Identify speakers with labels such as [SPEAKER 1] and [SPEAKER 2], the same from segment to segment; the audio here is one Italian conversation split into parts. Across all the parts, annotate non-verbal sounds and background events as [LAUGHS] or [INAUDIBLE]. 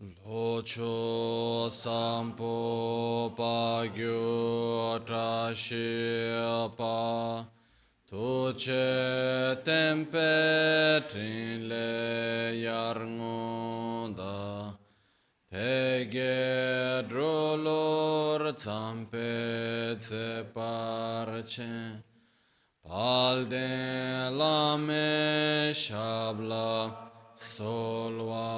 [SPEAKER 1] Locho sampo pa gyu tra shi pa tu che tempe trin le yar da. Pe ge drolor zampe tse par che pal de la me shabla solvade.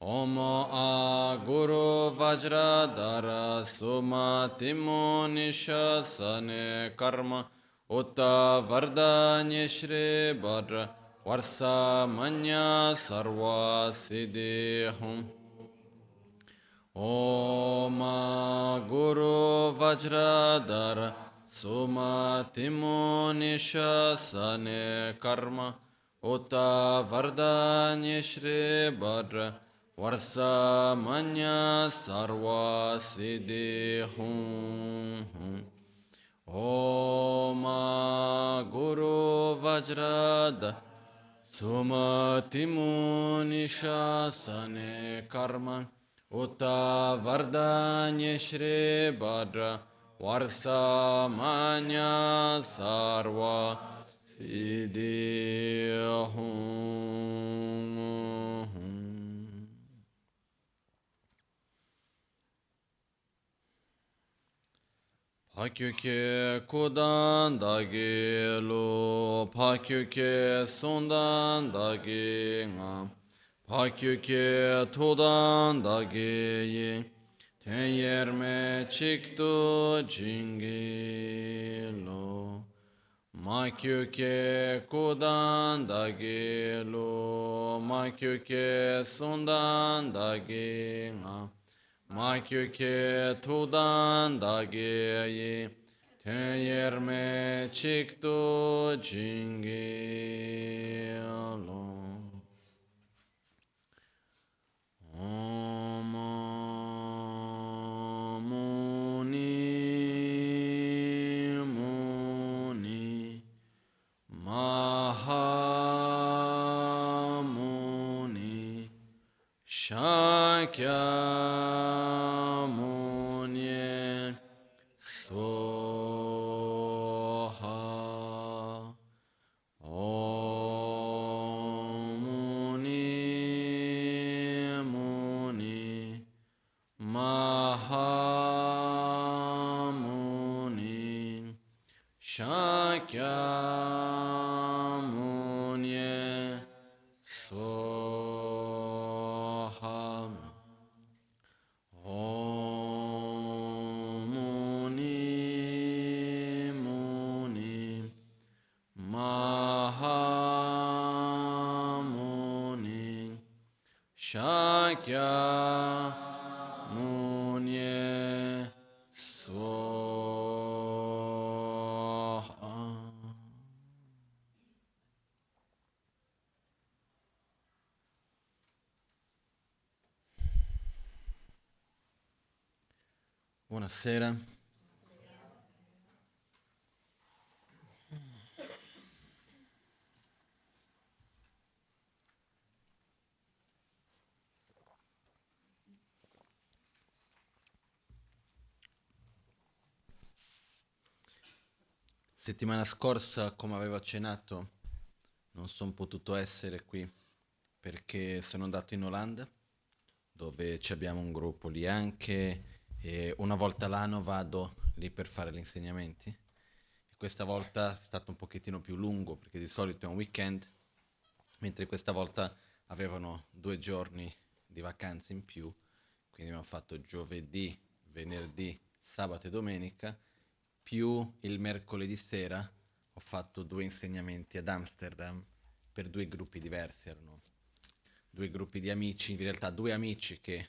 [SPEAKER 1] Om a Guru Vajradhara Sumatimo Nishasane Karma Uta Vardanya Shri Bhadra Varsa Manya Sarva Siddhihum Om a Guru Vajradhara Sumatimo Nishasane Karma Uta Vardanya Shri Bhadra Varsa Manya Sarva Siddhi Hum Om Guru Vajrada Sumatimo Nishasane Karma Uta Vardanya Shri Bhadra Varsamanya Sarva Siddhihum Pakyuke kudan dagi lu Pakyuke sundan dagi ngam Pakyuke tudan ten yerme çıktı cingilo Makyuke kudan da gelo Makyuke sundan da gina Makyuke tudan da geyi. Yerme çıktı cingilo. Om Buonasera. Settimana scorsa, come avevo accennato, non sono potuto essere qui perché sono andato in Olanda, dove ci abbiamo un gruppo lì anche e una volta l'anno vado lì per fare gli insegnamenti. E questa volta è stato un pochettino più lungo perché di solito è un weekend, mentre questa volta avevano due giorni di vacanze in più, quindi abbiamo fatto giovedì, venerdì, sabato e domenica, più il mercoledì sera ho fatto due insegnamenti ad Amsterdam per due gruppi diversi, erano due gruppi di amici, in realtà due amici che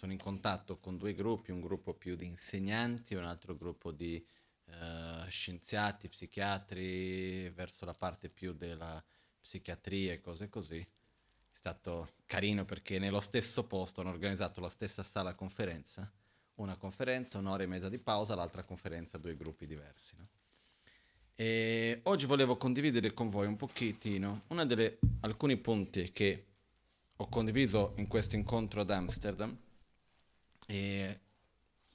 [SPEAKER 1] sono in contatto con due gruppi, un gruppo più di insegnanti e un altro gruppo di eh, scienziati, psichiatri, verso la parte più della psichiatria e cose così. È stato carino perché nello stesso posto hanno organizzato la stessa sala conferenza, una conferenza, un'ora e mezza di pausa, l'altra conferenza, due gruppi diversi. no? E oggi volevo condividere con voi un pochettino una delle, alcuni punti che ho condiviso in questo incontro ad Amsterdam e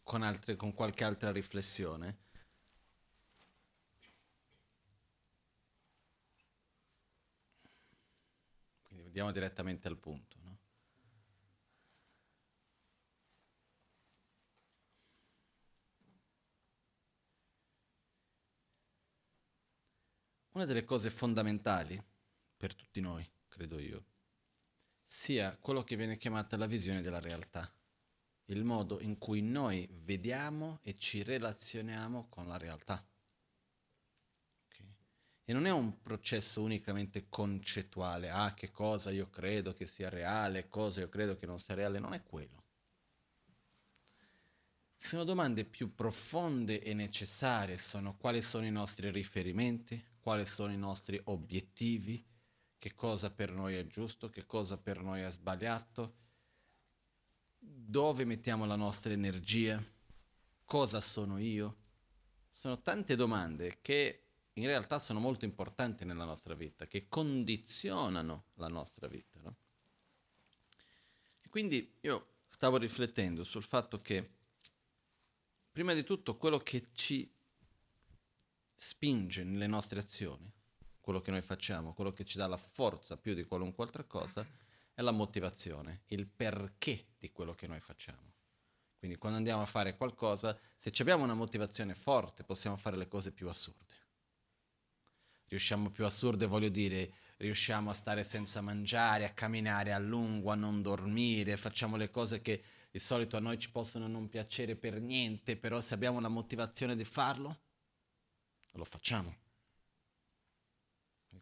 [SPEAKER 1] con, altre, con qualche altra riflessione. Quindi andiamo direttamente al punto. No? Una delle cose fondamentali per tutti noi, credo io, sia quello che viene chiamata la visione della realtà, il modo in cui noi vediamo e ci relazioniamo con la realtà. Okay? E non è un processo unicamente concettuale, ah che cosa io credo che sia reale, cosa io credo che non sia reale, non è quello. Sono domande più profonde e necessarie, sono quali sono i nostri riferimenti, quali sono i nostri obiettivi, che cosa per noi è giusto, che cosa per noi è sbagliato, dove mettiamo la nostra energia, cosa sono io. Sono tante domande che in realtà sono molto importanti nella nostra vita, che condizionano la nostra vita. No? E quindi io stavo riflettendo sul fatto che, prima di tutto, quello che ci spinge nelle nostre azioni quello che noi facciamo, quello che ci dà la forza più di qualunque altra cosa, è la motivazione, il perché di quello che noi facciamo. Quindi quando andiamo a fare qualcosa, se abbiamo una motivazione forte, possiamo fare le cose più assurde. Riusciamo più assurde, voglio dire, riusciamo a stare senza mangiare, a camminare a lungo, a non dormire, facciamo le cose che di solito a noi ci possono non piacere per niente, però se abbiamo la motivazione di farlo, lo facciamo.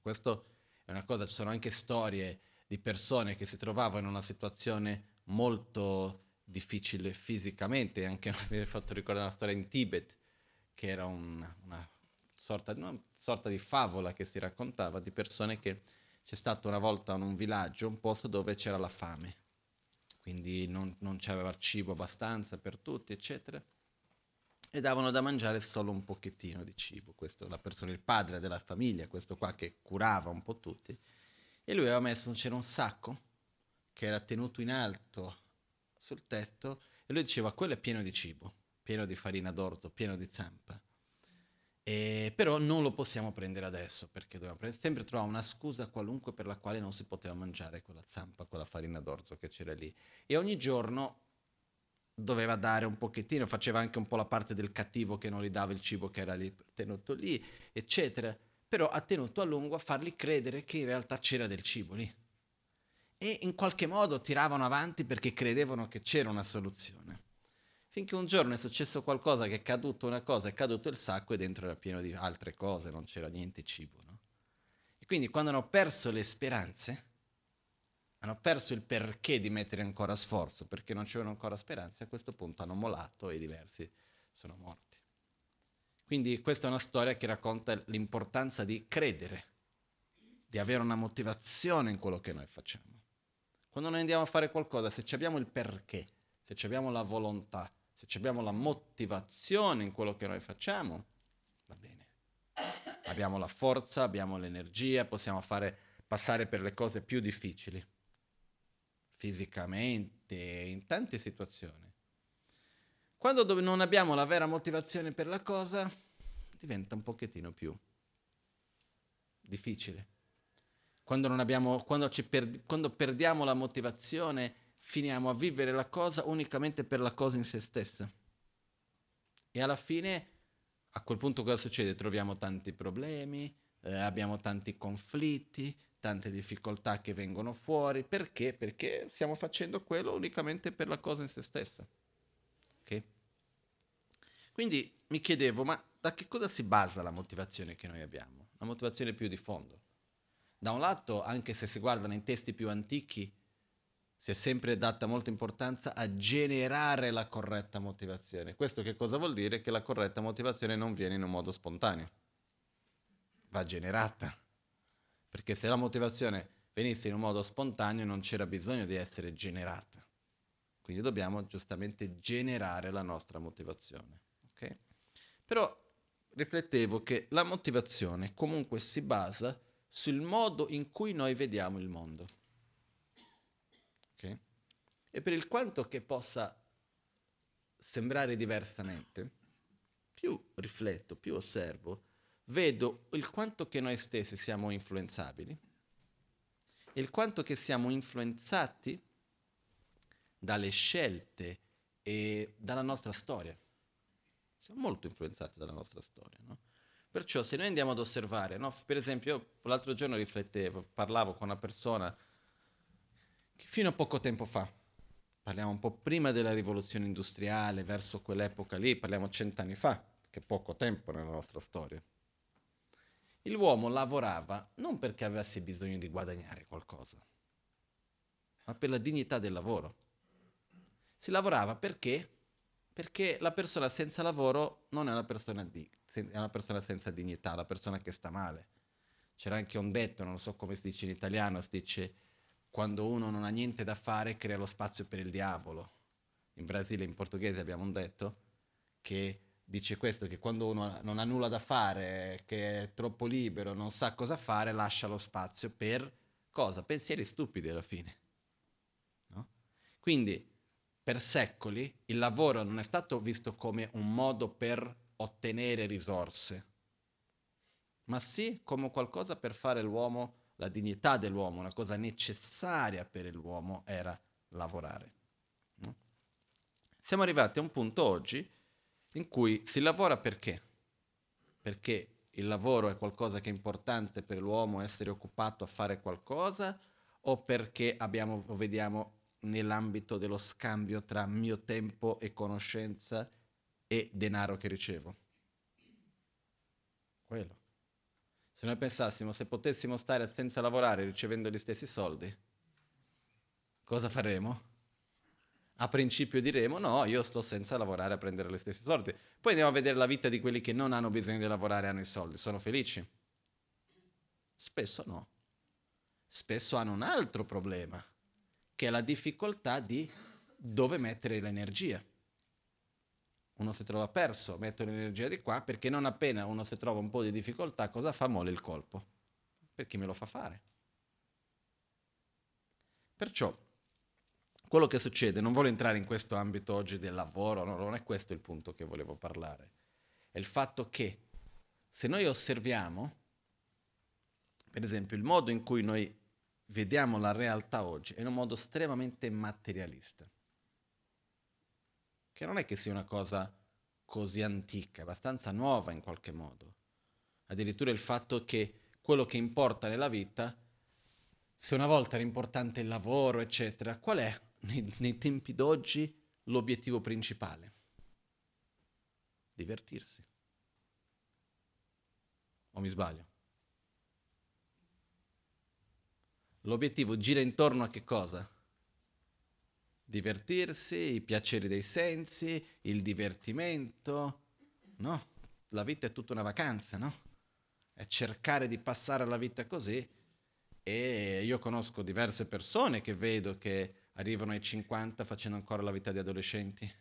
[SPEAKER 1] Questo è una cosa, ci sono anche storie di persone che si trovavano in una situazione molto difficile fisicamente, anche [LAUGHS] mi ha fatto ricordare una storia in Tibet, che era un, una, sorta, una sorta di favola che si raccontava di persone che c'è stato una volta in un villaggio, un posto dove c'era la fame, quindi non, non c'aveva cibo abbastanza per tutti, eccetera e davano da mangiare solo un pochettino di cibo. Questo la persona, il padre della famiglia, questo qua che curava un po' tutti. E lui aveva messo, c'era un sacco che era tenuto in alto sul tetto e lui diceva quello è pieno di cibo, pieno di farina d'orzo, pieno di zampa. E, però non lo possiamo prendere adesso perché dobbiamo prendere, sempre trovare una scusa qualunque per la quale non si poteva mangiare quella zampa, quella farina d'orzo che c'era lì. E ogni giorno doveva dare un pochettino, faceva anche un po' la parte del cattivo che non gli dava il cibo che era lì, tenuto lì, eccetera. Però ha tenuto a lungo a fargli credere che in realtà c'era del cibo lì. E in qualche modo tiravano avanti perché credevano che c'era una soluzione. Finché un giorno è successo qualcosa che è caduto una cosa, è caduto il sacco e dentro era pieno di altre cose, non c'era niente cibo. No? E quindi quando hanno perso le speranze, hanno perso il perché di mettere ancora sforzo, perché non c'erano ancora speranze, a questo punto hanno molato e diversi sono morti. Quindi questa è una storia che racconta l'importanza di credere, di avere una motivazione in quello che noi facciamo. Quando noi andiamo a fare qualcosa, se abbiamo il perché, se abbiamo la volontà, se abbiamo la motivazione in quello che noi facciamo, va bene. Abbiamo la forza, abbiamo l'energia, possiamo fare, passare per le cose più difficili fisicamente, in tante situazioni. Quando non abbiamo la vera motivazione per la cosa, diventa un pochettino più difficile. Quando, abbiamo, quando, per, quando perdiamo la motivazione, finiamo a vivere la cosa unicamente per la cosa in se stessa. E alla fine, a quel punto cosa succede? Troviamo tanti problemi, eh, abbiamo tanti conflitti, tante difficoltà che vengono fuori. Perché? Perché stiamo facendo quello unicamente per la cosa in se stessa. Ok? Quindi mi chiedevo, ma da che cosa si basa la motivazione che noi abbiamo? La motivazione più di fondo. Da un lato, anche se si guardano in testi più antichi, si è sempre data molta importanza a generare la corretta motivazione. Questo che cosa vuol dire? Che la corretta motivazione non viene in un modo spontaneo, va generata perché se la motivazione venisse in un modo spontaneo non c'era bisogno di essere generata. Quindi dobbiamo giustamente generare la nostra motivazione. Okay? Però riflettevo che la motivazione comunque si basa sul modo in cui noi vediamo il mondo. E per il quanto che possa sembrare diversamente, più rifletto, più osservo, vedo il quanto che noi stessi siamo influenzabili, il quanto che siamo influenzati dalle scelte e dalla nostra storia. Siamo molto influenzati dalla nostra storia, no? Perciò se noi andiamo ad osservare, no? per esempio io l'altro giorno riflettevo, parlavo con una persona che fino a poco tempo fa, parliamo un po' prima della rivoluzione industriale, verso quell'epoca lì, parliamo cent'anni fa, che è poco tempo nella nostra storia. L'uomo lavorava non perché avesse bisogno di guadagnare qualcosa, ma per la dignità del lavoro. Si lavorava perché? Perché la persona senza lavoro non è una persona, di, è una persona senza dignità, la persona che sta male. C'era anche un detto, non so come si dice in italiano, si dice quando uno non ha niente da fare crea lo spazio per il diavolo. In Brasile, in portoghese abbiamo un detto che dice questo, che quando uno non ha nulla da fare, che è troppo libero, non sa cosa fare, lascia lo spazio per cosa? Pensieri stupidi alla fine. No? Quindi per secoli il lavoro non è stato visto come un modo per ottenere risorse, ma sì come qualcosa per fare l'uomo, la dignità dell'uomo, una cosa necessaria per l'uomo era lavorare. Siamo arrivati a un punto oggi in cui si lavora perché? Perché il lavoro è qualcosa che è importante per l'uomo essere occupato a fare qualcosa o perché abbiamo, vediamo nell'ambito dello scambio tra mio tempo e conoscenza e denaro che ricevo? Quello. Se noi pensassimo se potessimo stare senza lavorare ricevendo gli stessi soldi, cosa faremo? a principio diremo no, io sto senza lavorare a prendere le stesse soldi. Poi andiamo a vedere la vita di quelli che non hanno bisogno di lavorare e hanno i soldi. Sono felici? Spesso no. Spesso hanno un altro problema, che è la difficoltà di dove mettere l'energia. Uno si trova perso, metto l'energia di qua, perché non appena uno si trova un po' di difficoltà, cosa fa? Mole il colpo. Perché me lo fa fare. Perciò quello che succede, non voglio entrare in questo ambito oggi del lavoro, no, non è questo il punto che volevo parlare, è il fatto che se noi osserviamo, per esempio, il modo in cui noi vediamo la realtà oggi in un modo estremamente materialista, che non è che sia una cosa così antica, abbastanza nuova in qualche modo. Addirittura il fatto che quello che importa nella vita, se una volta era importante il lavoro, eccetera, qual è nei, nei tempi d'oggi l'obiettivo principale? Divertirsi. O mi sbaglio? L'obiettivo gira intorno a che cosa? Divertirsi, i piaceri dei sensi, il divertimento. No, la vita è tutta una vacanza, no? È cercare di passare la vita così. E io conosco diverse persone che vedo che arrivano ai 50 facendo ancora la vita di adolescenti.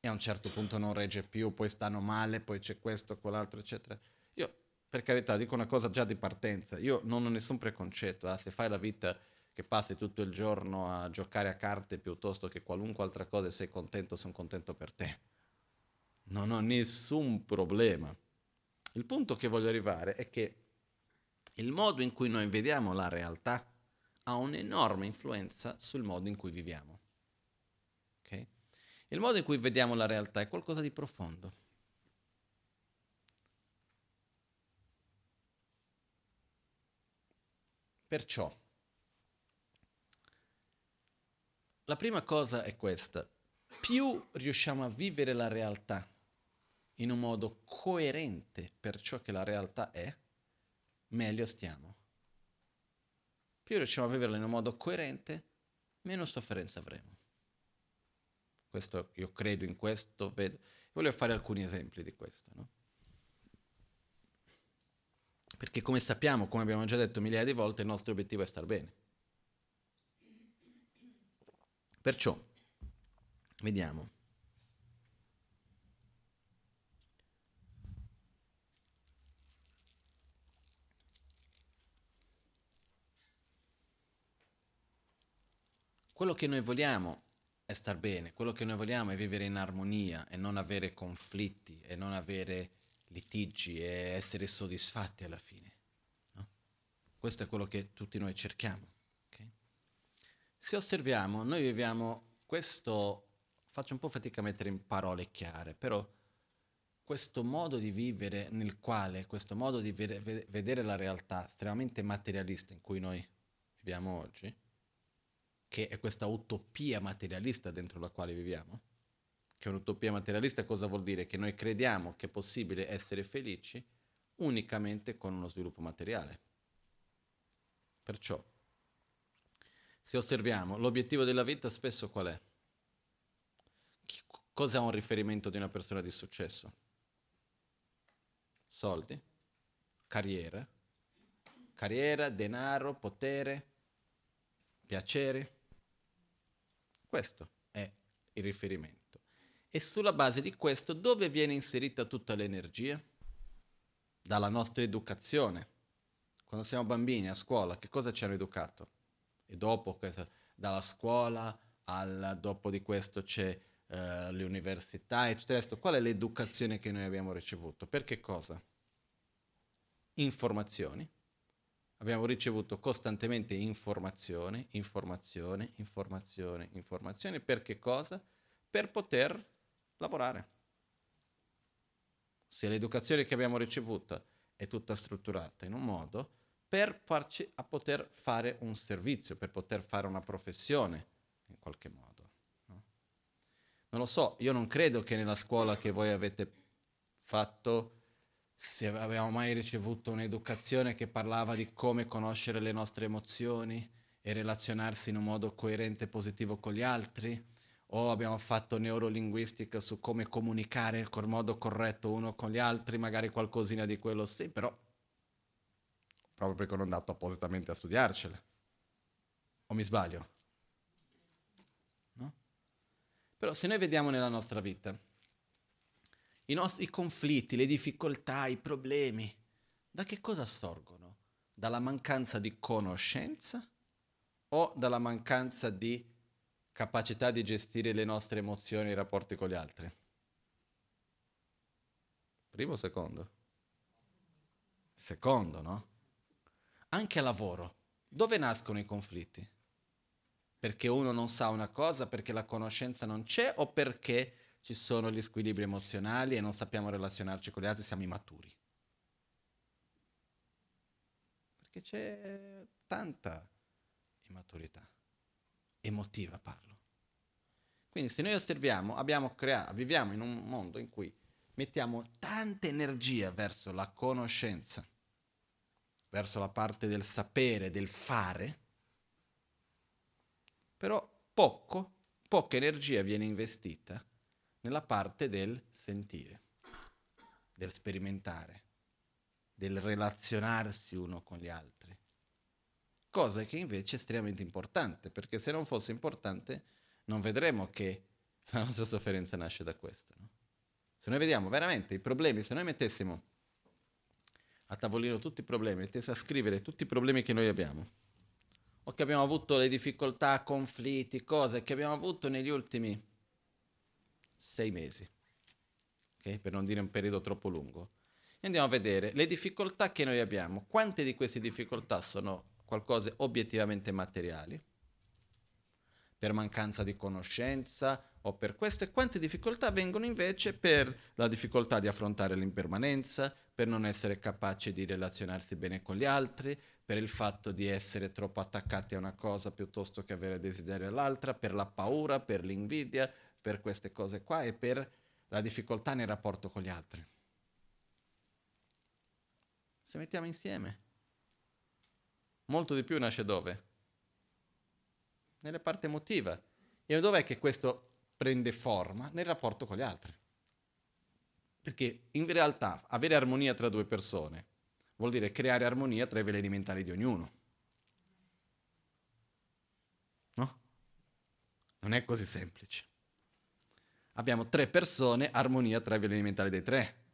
[SPEAKER 1] E a un certo punto non regge più, poi stanno male, poi c'è questo, quell'altro, eccetera. Per carità, dico una cosa già di partenza. Io non ho nessun preconcetto. Eh? Se fai la vita che passi tutto il giorno a giocare a carte piuttosto che qualunque altra cosa e sei contento, sono contento per te. Non ho nessun problema. Il punto che voglio arrivare è che il modo in cui noi vediamo la realtà ha un'enorme influenza sul modo in cui viviamo. Okay? Il modo in cui vediamo la realtà è qualcosa di profondo. Perciò, la prima cosa è questa. Più riusciamo a vivere la realtà in un modo coerente per ciò che la realtà è, meglio stiamo più riusciamo a viverla in un modo coerente, meno sofferenza avremo. Questo, io credo in questo, vedo. Voglio fare alcuni esempi di questo. No? Perché come sappiamo, come abbiamo già detto migliaia di volte, il nostro obiettivo è star bene. Perciò, vediamo. quello che noi vogliamo è star bene, quello che noi vogliamo è vivere in armonia e non avere conflitti e non avere litigi e essere soddisfatti alla fine. No? Questo è quello che tutti noi cerchiamo. Okay? Se osserviamo, noi viviamo questo, faccio un po' fatica a mettere in parole chiare, però questo modo di vivere nel quale, questo modo di vedere la realtà estremamente materialista in cui noi viviamo oggi, che è questa utopia materialista dentro la quale viviamo, che un'utopia materialista cosa vuol dire? Che noi crediamo che è possibile essere felici unicamente con uno sviluppo materiale. Perciò, se osserviamo, l'obiettivo della vita spesso qual è? Cosa è un riferimento di una persona di successo? soldi, carriera, carriera, denaro, potere, piacere. Questo è il riferimento. E sulla base di questo dove viene inserita tutta l'energia? Dalla nostra educazione. Quando siamo bambini a scuola, che cosa ci hanno educato? E dopo, dalla scuola al dopo di questo c'è eh, le e tutto il resto, qual è l'educazione che noi abbiamo ricevuto? Per che cosa? Informazioni. Abbiamo ricevuto costantemente informazione, informazione, informazione, informazione. Per che cosa? Per poter lavorare. Se l'educazione che abbiamo ricevuto è tutta strutturata in un modo, per farci a poter fare un servizio, per poter fare una professione in qualche modo. Non lo so, io non credo che nella scuola che voi avete fatto, se avevamo mai ricevuto un'educazione che parlava di come conoscere le nostre emozioni e relazionarsi in un modo coerente e positivo con gli altri, o abbiamo fatto neurolinguistica su come comunicare col modo corretto uno con gli altri, magari qualcosina di quello sì, però proprio perché non andato appositamente a studiarcele. O mi sbaglio? Però se noi vediamo nella nostra vita i nostri conflitti, le difficoltà, i problemi, da che cosa sorgono? Dalla mancanza di conoscenza o dalla mancanza di capacità di gestire le nostre emozioni e i rapporti con gli altri? Primo o secondo? Secondo, no? Anche a lavoro. Dove nascono i conflitti? perché uno non sa una cosa, perché la conoscenza non c'è o perché ci sono gli squilibri emozionali e non sappiamo relazionarci con gli altri, siamo immaturi. Perché c'è tanta immaturità, emotiva parlo. Quindi se noi osserviamo, abbiamo creato, viviamo in un mondo in cui mettiamo tanta energia verso la conoscenza, verso la parte del sapere, del fare, però poco, poca energia viene investita nella parte del sentire, del sperimentare, del relazionarsi uno con gli altri. Cosa che invece è estremamente importante, perché se non fosse importante non vedremo che la nostra sofferenza nasce da questo. No? Se noi vediamo veramente i problemi, se noi mettessimo a tavolino tutti i problemi, mettessimo a scrivere tutti i problemi che noi abbiamo, o che abbiamo avuto le difficoltà, conflitti, cose che abbiamo avuto negli ultimi sei mesi, okay? per non dire un periodo troppo lungo. Andiamo a vedere le difficoltà che noi abbiamo, quante di queste difficoltà sono qualcosa obiettivamente materiali, per mancanza di conoscenza o per questo, e quante difficoltà vengono invece per la difficoltà di affrontare l'impermanenza, per non essere capaci di relazionarsi bene con gli altri, per il fatto di essere troppo attaccati a una cosa piuttosto che avere desiderio all'altra, per la paura, per l'invidia, per queste cose qua e per la difficoltà nel rapporto con gli altri. Se mettiamo insieme, molto di più nasce dove? Nella parte emotiva. E dov'è che questo prende forma? Nel rapporto con gli altri. Perché in realtà avere armonia tra due persone vuol dire creare armonia tra i veleni mentali di ognuno. No? Non è così semplice. Abbiamo tre persone, armonia tra i veleni mentali dei tre.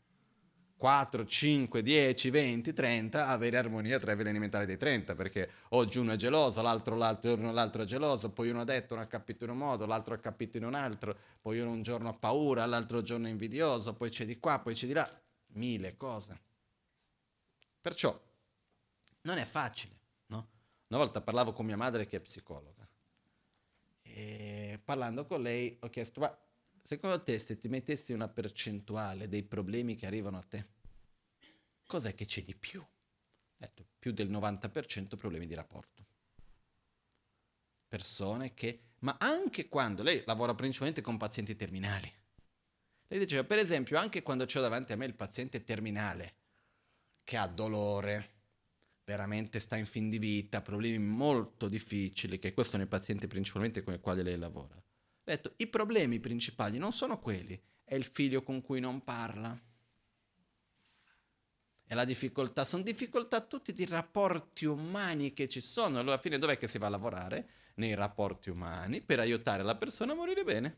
[SPEAKER 1] 4, 5, 10, 20, 30, avere armonia tra i veleni mentali dei 30, perché oggi uno è geloso, l'altro, l'altro, l'altro è geloso, poi uno ha detto, uno ha capito in un modo, l'altro ha capito in un altro, poi uno un giorno ha paura, l'altro giorno è invidioso, poi c'è di qua, poi c'è di là, mille cose. Perciò non è facile, no? Una volta parlavo con mia madre che è psicologa e parlando con lei ho chiesto, ma secondo te se ti mettessi una percentuale dei problemi che arrivano a te, cos'è che c'è di più? Detto, più del 90% problemi di rapporto. Persone che, ma anche quando lei lavora principalmente con pazienti terminali. Lei diceva, per esempio, anche quando ho davanti a me il paziente terminale, che ha dolore, veramente sta in fin di vita, problemi molto difficili, che questo sono i pazienti principalmente con i quali lei lavora. Detto, i problemi principali non sono quelli, è il figlio con cui non parla. È la difficoltà, sono difficoltà tutti di rapporti umani che ci sono. Allora, alla fine dov'è che si va a lavorare? Nei rapporti umani per aiutare la persona a morire bene.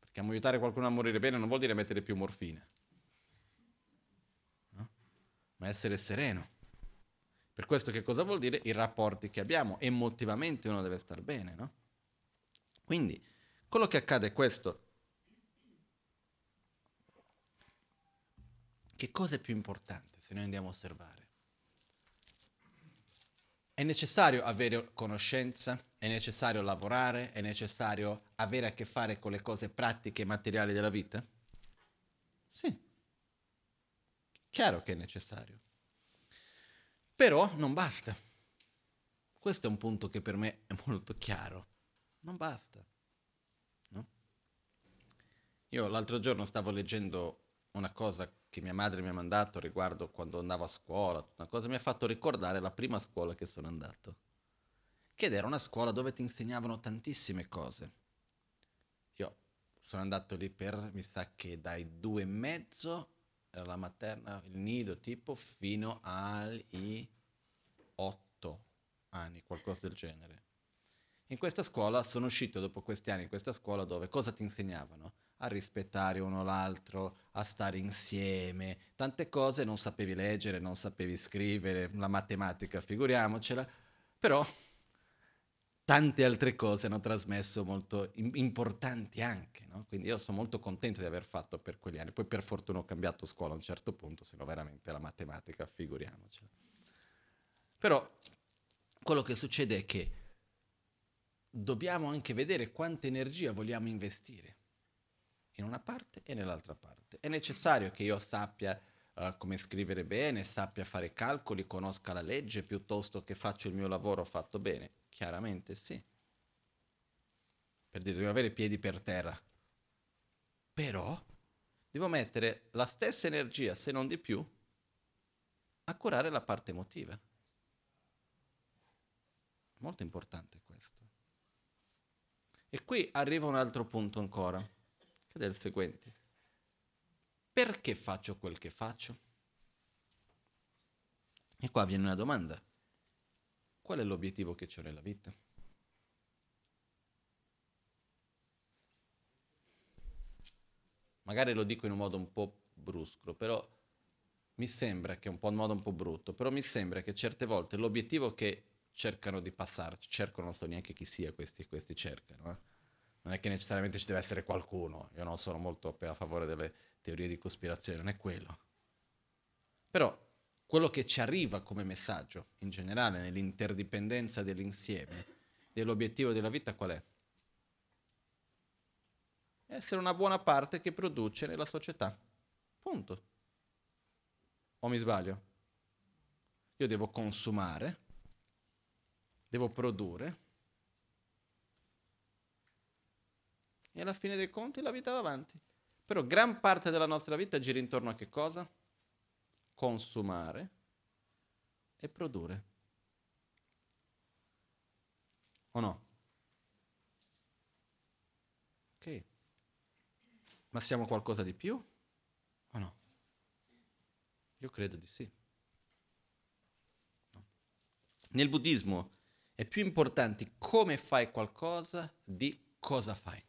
[SPEAKER 1] Perché aiutare qualcuno a morire bene non vuol dire mettere più morfina ma essere sereno. Per questo che cosa vuol dire? I rapporti che abbiamo, emotivamente uno deve star bene, no? Quindi, quello che accade è questo. Che cosa è più importante se noi andiamo a osservare? È necessario avere conoscenza, è necessario lavorare, è necessario avere a che fare con le cose pratiche e materiali della vita? Sì. Chiaro che è necessario. Però non basta. Questo è un punto che per me è molto chiaro. Non basta. No? Io l'altro giorno stavo leggendo una cosa che mia madre mi ha mandato riguardo quando andavo a scuola, una cosa mi ha fatto ricordare la prima scuola che sono andato, che era una scuola dove ti insegnavano tantissime cose. Io sono andato lì per, mi sa che dai due e mezzo la materna, il nido tipo, fino agli otto anni, qualcosa del genere. In questa scuola sono uscito dopo questi anni in questa scuola dove cosa ti insegnavano? A rispettare uno l'altro, a stare insieme, tante cose non sapevi leggere, non sapevi scrivere, la matematica, figuriamocela, però tante altre cose hanno trasmesso molto importanti anche, no? Quindi io sono molto contento di aver fatto per quegli anni. Poi per fortuna ho cambiato scuola a un certo punto, se no veramente la matematica, figuriamoci. Però quello che succede è che dobbiamo anche vedere quanta energia vogliamo investire in una parte e nell'altra parte. È necessario che io sappia uh, come scrivere bene, sappia fare calcoli, conosca la legge piuttosto che faccio il mio lavoro fatto bene Chiaramente sì. Per dire, devo avere piedi per terra. Però devo mettere la stessa energia, se non di più, a curare la parte emotiva. Molto importante questo. E qui arriva un altro punto ancora, che è il seguente. Perché faccio quel che faccio? E qua viene una domanda. Qual è l'obiettivo che c'è nella vita? Magari lo dico in un modo un po' brusco, però mi sembra che è un po' un modo un po' brutto, però mi sembra che certe volte l'obiettivo che cercano di passarci, cercano non so neanche chi sia questi, questi cercano, eh? Non è che necessariamente ci deve essere qualcuno, io non sono molto a favore delle teorie di cospirazione, non è quello. Però quello che ci arriva come messaggio in generale nell'interdipendenza dell'insieme, dell'obiettivo della vita qual è? Essere una buona parte che produce nella società. Punto. O mi sbaglio? Io devo consumare, devo produrre e alla fine dei conti la vita va avanti. Però gran parte della nostra vita gira intorno a che cosa? consumare e produrre. O no? Ok. Ma siamo qualcosa di più o no? Io credo di sì. No. Nel buddismo è più importante come fai qualcosa di cosa fai.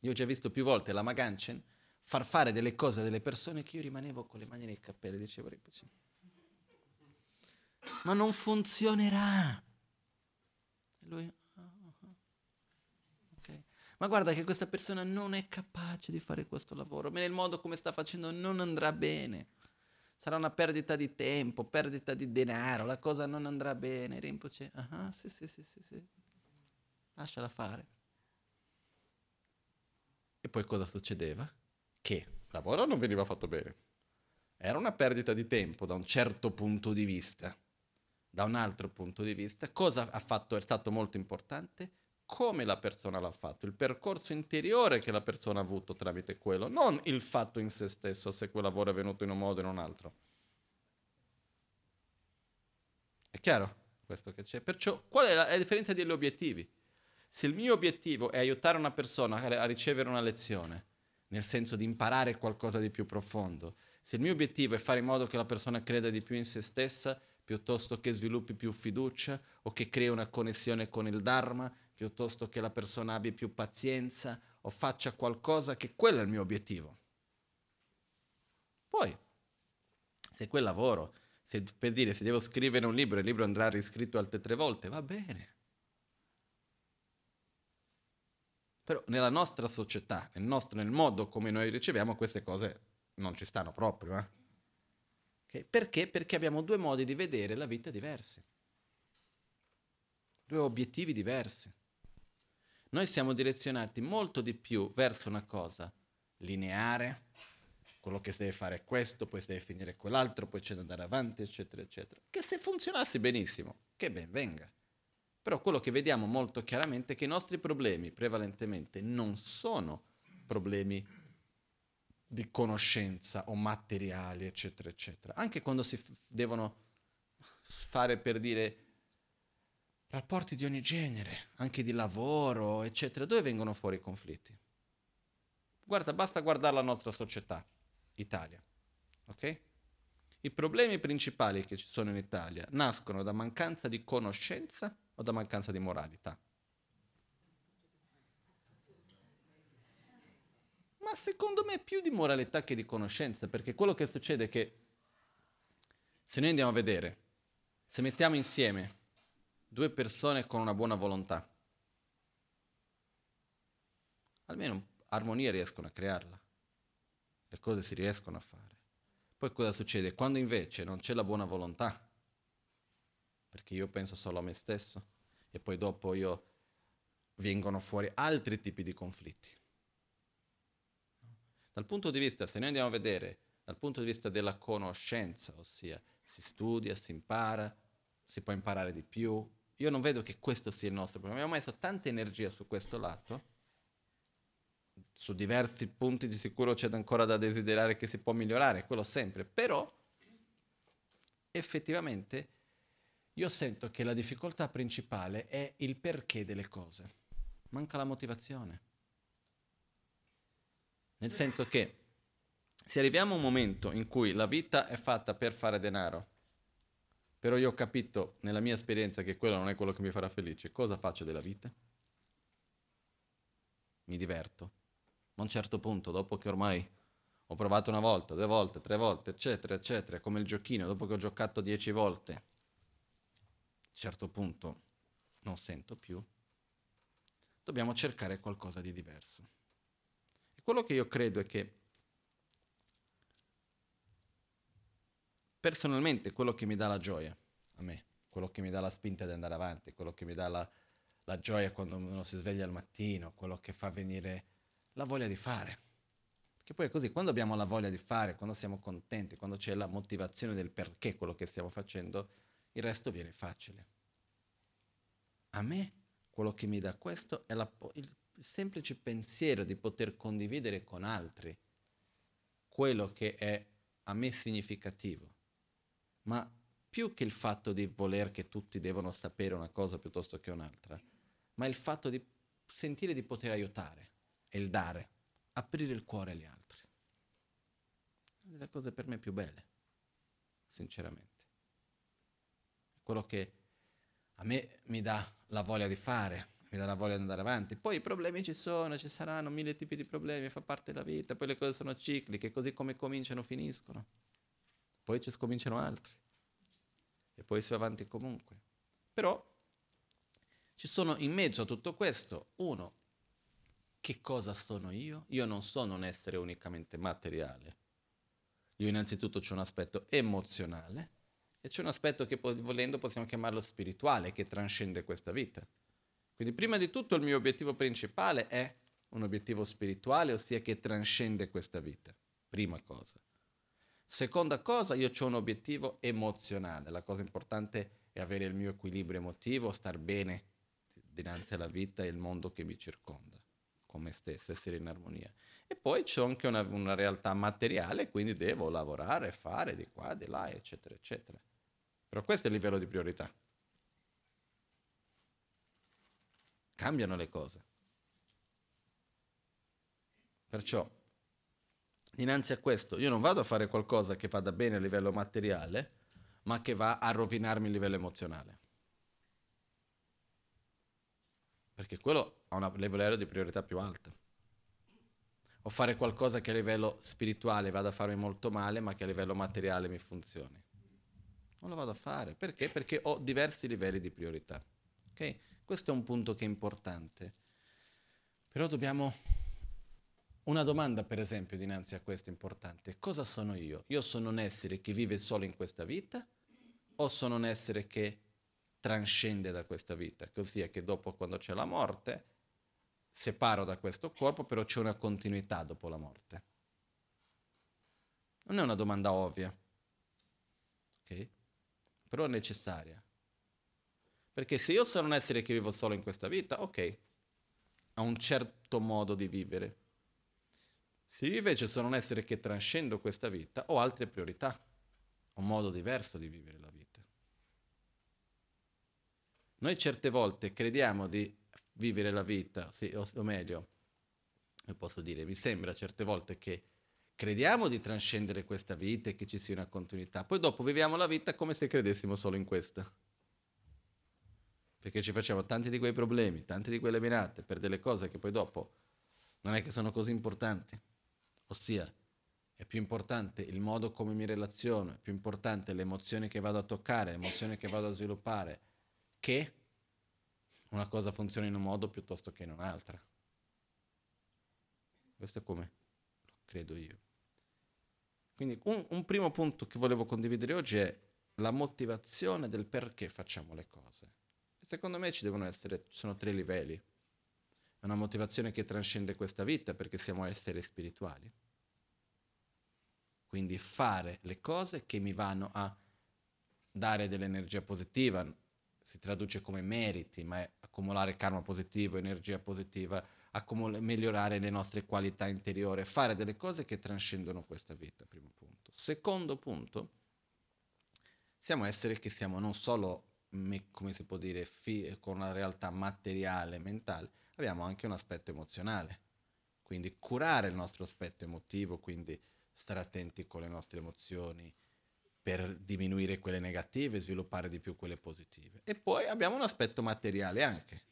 [SPEAKER 1] Io ho già visto più volte la Maganchen far fare delle cose a delle persone che io rimanevo con le mani nei capelli, dicevo, ma non funzionerà. E lui, ma guarda che questa persona non è capace di fare questo lavoro, ma nel modo come sta facendo non andrà bene. Sarà una perdita di tempo, perdita di denaro, la cosa non andrà bene. Rinpoche, ah, sì, sì, sì, sì, sì. Lasciala fare. E poi cosa succedeva? Che il lavoro non veniva fatto bene. Era una perdita di tempo da un certo punto di vista. Da un altro punto di vista, cosa ha fatto? È stato molto importante come la persona l'ha fatto, il percorso interiore che la persona ha avuto tramite quello, non il fatto in se stesso se quel lavoro è venuto in un modo o in un altro. È chiaro questo che c'è? Perciò qual è la, la differenza degli obiettivi? Se il mio obiettivo è aiutare una persona a ricevere una lezione, nel senso di imparare qualcosa di più profondo, se il mio obiettivo è fare in modo che la persona creda di più in se stessa, piuttosto che sviluppi più fiducia o che crei una connessione con il Dharma, piuttosto che la persona abbia più pazienza o faccia qualcosa che quello è il mio obiettivo. Poi, se quel lavoro, se, per dire se devo scrivere un libro il libro andrà riscritto altre tre volte, va bene. Però nella nostra società, nel, nostro, nel modo come noi riceviamo queste cose, non ci stanno proprio. Eh? Okay? Perché? Perché abbiamo due modi di vedere la vita diversi. Due obiettivi diversi. Noi siamo direzionati molto di più verso una cosa lineare, quello che si deve fare è questo, poi si deve finire quell'altro, poi c'è da andare avanti, eccetera, eccetera. Che se funzionasse benissimo, che ben venga. Però quello che vediamo molto chiaramente è che i nostri problemi prevalentemente non sono problemi di conoscenza o materiali, eccetera, eccetera. Anche quando si f- devono fare per dire rapporti di ogni genere, anche di lavoro, eccetera. Dove vengono fuori i conflitti? Guarda, basta guardare la nostra società, Italia, ok? I problemi principali che ci sono in Italia nascono da mancanza di conoscenza o da mancanza di moralità? Ma secondo me più di moralità che di conoscenza, perché quello che succede è che se noi andiamo a vedere, se mettiamo insieme due persone con una buona volontà. Almeno armonia riescono a crearla, le cose si riescono a fare. Poi cosa succede? Quando invece non c'è la buona volontà, perché io penso solo a me stesso, e poi dopo io vengono fuori altri tipi di conflitti. Dal punto di vista, se noi andiamo a vedere, dal punto di vista della conoscenza, ossia si studia, si impara, si può imparare di più, io non vedo che questo sia il nostro problema. Abbiamo messo tanta energia su questo lato, su diversi punti di sicuro c'è ancora da desiderare che si può migliorare, quello sempre, però effettivamente io sento che la difficoltà principale è il perché delle cose. Manca la motivazione. Nel senso che se arriviamo a un momento in cui la vita è fatta per fare denaro, però io ho capito nella mia esperienza che quello non è quello che mi farà felice. Cosa faccio della vita? Mi diverto. Ma a un certo punto, dopo che ormai ho provato una volta, due volte, tre volte, eccetera, eccetera, come il giochino, dopo che ho giocato dieci volte, certo punto non sento più. Dobbiamo cercare qualcosa di diverso. E quello che io credo è che personalmente quello che mi dà la gioia a me, quello che mi dà la spinta di andare avanti, quello che mi dà la, la gioia quando uno si sveglia al mattino, quello che fa venire la voglia di fare. Che poi è così, quando abbiamo la voglia di fare, quando siamo contenti, quando c'è la motivazione del perché quello che stiamo facendo, il resto viene facile. A me quello che mi dà questo è la, il semplice pensiero di poter condividere con altri quello che è a me significativo ma più che il fatto di voler che tutti devono sapere una cosa piuttosto che un'altra, ma il fatto di sentire di poter aiutare e il dare, aprire il cuore agli altri. Una delle cose per me più belle, sinceramente. Quello che a me mi dà la voglia di fare mi dà la voglia di andare avanti. Poi i problemi ci sono, ci saranno mille tipi di problemi, fa parte della vita, poi le cose sono cicliche, così come cominciano finiscono. Poi ci scominciano altri. E poi si va avanti comunque. Però ci sono in mezzo a tutto questo, uno, che cosa sono io? Io non sono un essere unicamente materiale. Io innanzitutto c'è un aspetto emozionale e c'è un aspetto che volendo possiamo chiamarlo spirituale, che trascende questa vita. Quindi prima di tutto il mio obiettivo principale è un obiettivo spirituale, ossia che trascende questa vita. Prima cosa. Seconda cosa, io ho un obiettivo emozionale. La cosa importante è avere il mio equilibrio emotivo, star bene dinanzi alla vita e il mondo che mi circonda, con me stesso, essere in armonia. E poi c'è anche una, una realtà materiale, quindi devo lavorare, fare di qua, di là, eccetera, eccetera. Però questo è il livello di priorità. cambiano le cose. Perciò, dinanzi a questo, io non vado a fare qualcosa che vada bene a livello materiale, ma che va a rovinarmi a livello emozionale. Perché quello ha un livello di priorità più alta. O fare qualcosa che a livello spirituale vada a farmi molto male, ma che a livello materiale mi funzioni. Non lo vado a fare. Perché? Perché ho diversi livelli di priorità. Ok? Questo è un punto che è importante. Però dobbiamo... Una domanda, per esempio, dinanzi a questo è importante. Cosa sono io? Io sono un essere che vive solo in questa vita o sono un essere che trascende da questa vita? Così è che dopo, quando c'è la morte, separo da questo corpo, però c'è una continuità dopo la morte. Non è una domanda ovvia, ok? Però è necessaria. Perché se io sono un essere che vivo solo in questa vita, ok, ho un certo modo di vivere. Se io invece sono un essere che trascendo questa vita, ho altre priorità, ho un modo diverso di vivere la vita. Noi certe volte crediamo di vivere la vita, sì, o, o meglio, posso dire, mi sembra certe volte che crediamo di trascendere questa vita e che ci sia una continuità, poi dopo viviamo la vita come se credessimo solo in questa perché ci facciamo tanti di quei problemi, tante di quelle menate per delle cose che poi dopo non è che sono così importanti. Ossia, è più importante il modo come mi relaziono, è più importante le emozioni che vado a toccare, le emozioni che vado a sviluppare, che una cosa funziona in un modo piuttosto che in un'altra. Questo è come lo credo io. Quindi un, un primo punto che volevo condividere oggi è la motivazione del perché facciamo le cose. Secondo me ci devono essere, sono tre livelli. È una motivazione che trascende questa vita perché siamo esseri spirituali. Quindi fare le cose che mi vanno a dare dell'energia positiva, si traduce come meriti, ma è accumulare karma positivo, energia positiva, accumul- migliorare le nostre qualità interiori, fare delle cose che trascendono questa vita, primo punto. Secondo punto, siamo esseri che siamo non solo me, come si può dire, fi- con una realtà materiale, mentale, abbiamo anche un aspetto emozionale. Quindi curare il nostro aspetto emotivo, quindi stare attenti con le nostre emozioni per diminuire quelle negative e sviluppare di più quelle positive. E poi abbiamo un aspetto materiale anche,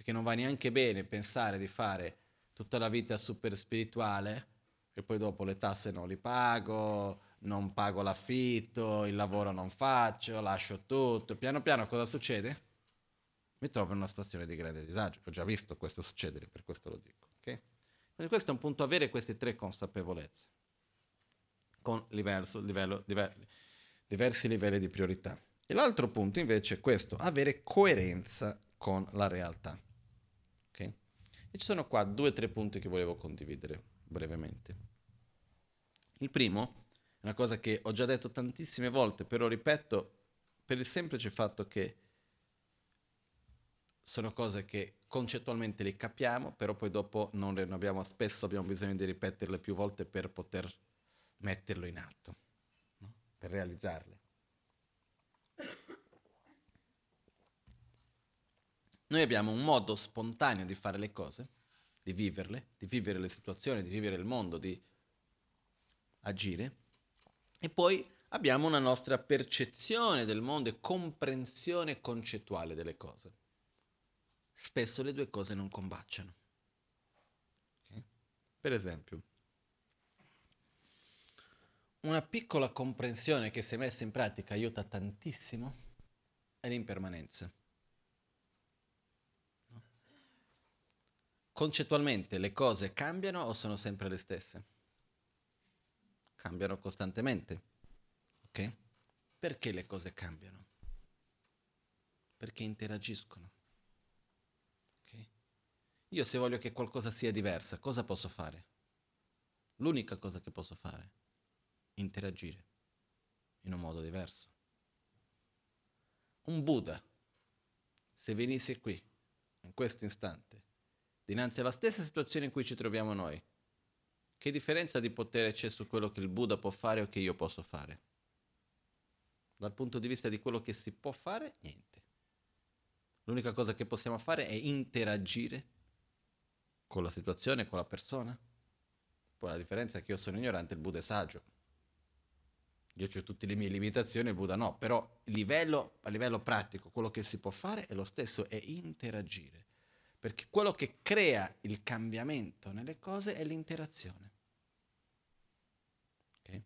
[SPEAKER 1] perché non va neanche bene pensare di fare tutta la vita super spirituale e poi dopo le tasse non li pago, non pago l'affitto, il lavoro non faccio, lascio tutto. Piano piano cosa succede? Mi trovo in una situazione di grande disagio. Ho già visto questo succedere, per questo lo dico. Okay? Quindi questo è un punto, avere queste tre consapevolezze con livello, livello, livello, diversi livelli di priorità. E l'altro punto invece è questo, avere coerenza con la realtà. E ci sono qua due o tre punti che volevo condividere brevemente. Il primo una cosa che ho già detto tantissime volte, però ripeto per il semplice fatto che sono cose che concettualmente le capiamo, però poi dopo non le abbiamo, spesso abbiamo bisogno di ripeterle più volte per poter metterlo in atto, no? per realizzarle. Noi abbiamo un modo spontaneo di fare le cose, di viverle, di vivere le situazioni, di vivere il mondo, di agire, e poi abbiamo una nostra percezione del mondo e comprensione concettuale delle cose. spesso le due cose non combaciano. Okay? Per esempio, una piccola comprensione che se messa in pratica aiuta tantissimo è l'impermanenza. Concettualmente le cose cambiano o sono sempre le stesse? Cambiano costantemente. Ok? Perché le cose cambiano? Perché interagiscono. Okay? Io se voglio che qualcosa sia diversa, cosa posso fare? L'unica cosa che posso fare interagire in un modo diverso. Un Buddha, se venisse qui, in questo istante, dinanzi alla stessa situazione in cui ci troviamo noi, che differenza di potere c'è su quello che il Buddha può fare o che io posso fare? Dal punto di vista di quello che si può fare, niente. L'unica cosa che possiamo fare è interagire con la situazione, con la persona. Poi la differenza è che io sono ignorante, il Buddha è saggio. Io ho tutte le mie limitazioni, il Buddha no, però livello, a livello pratico quello che si può fare è lo stesso, è interagire. Perché quello che crea il cambiamento nelle cose è l'interazione. Okay?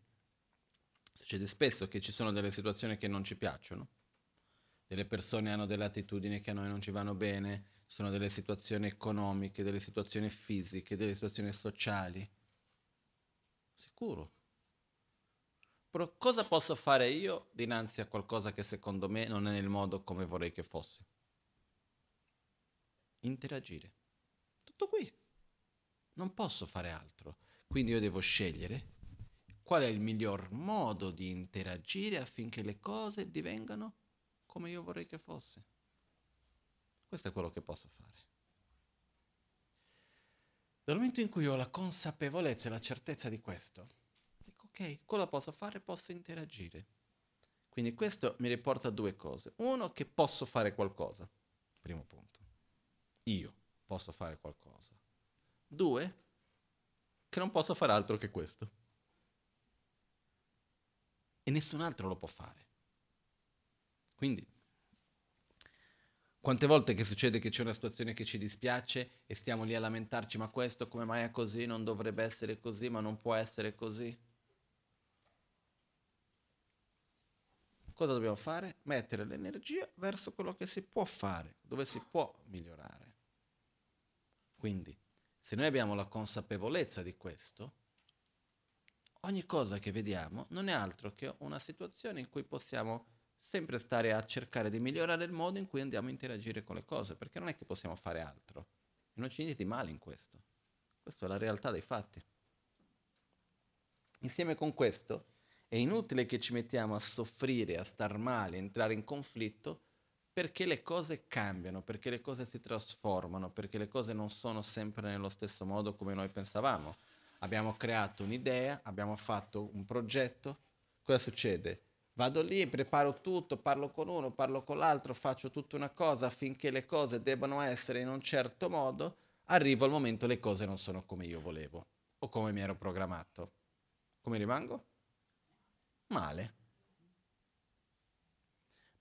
[SPEAKER 1] Succede spesso che ci sono delle situazioni che non ci piacciono, delle persone hanno delle attitudini che a noi non ci vanno bene, sono delle situazioni economiche, delle situazioni fisiche, delle situazioni sociali. Sicuro, però cosa posso fare io dinanzi a qualcosa che secondo me non è nel modo come vorrei che fosse? Interagire. Tutto qui. Non posso fare altro. Quindi io devo scegliere qual è il miglior modo di interagire affinché le cose divengano come io vorrei che fosse. Questo è quello che posso fare. Dal momento in cui ho la consapevolezza e la certezza di questo, ok, cosa posso fare? Posso interagire. Quindi questo mi riporta a due cose. Uno, che posso fare qualcosa. Primo punto. Io posso fare qualcosa. Due, che non posso fare altro che questo. E nessun altro lo può fare. Quindi, quante volte che succede che c'è una situazione che ci dispiace e stiamo lì a lamentarci, ma questo come mai è così? Non dovrebbe essere così, ma non può essere così? cosa dobbiamo fare? Mettere l'energia verso quello che si può fare, dove si può migliorare. Quindi, se noi abbiamo la consapevolezza di questo, ogni cosa che vediamo non è altro che una situazione in cui possiamo sempre stare a cercare di migliorare il modo in cui andiamo a interagire con le cose, perché non è che possiamo fare altro. Non c'è niente di male in questo. Questa è la realtà dei fatti. Insieme con questo, è inutile che ci mettiamo a soffrire, a star male, a entrare in conflitto, perché le cose cambiano, perché le cose si trasformano, perché le cose non sono sempre nello stesso modo come noi pensavamo. Abbiamo creato un'idea, abbiamo fatto un progetto, cosa succede? Vado lì, preparo tutto, parlo con uno, parlo con l'altro, faccio tutta una cosa affinché le cose debbano essere in un certo modo, arrivo al momento le cose non sono come io volevo o come mi ero programmato. Come rimango? male.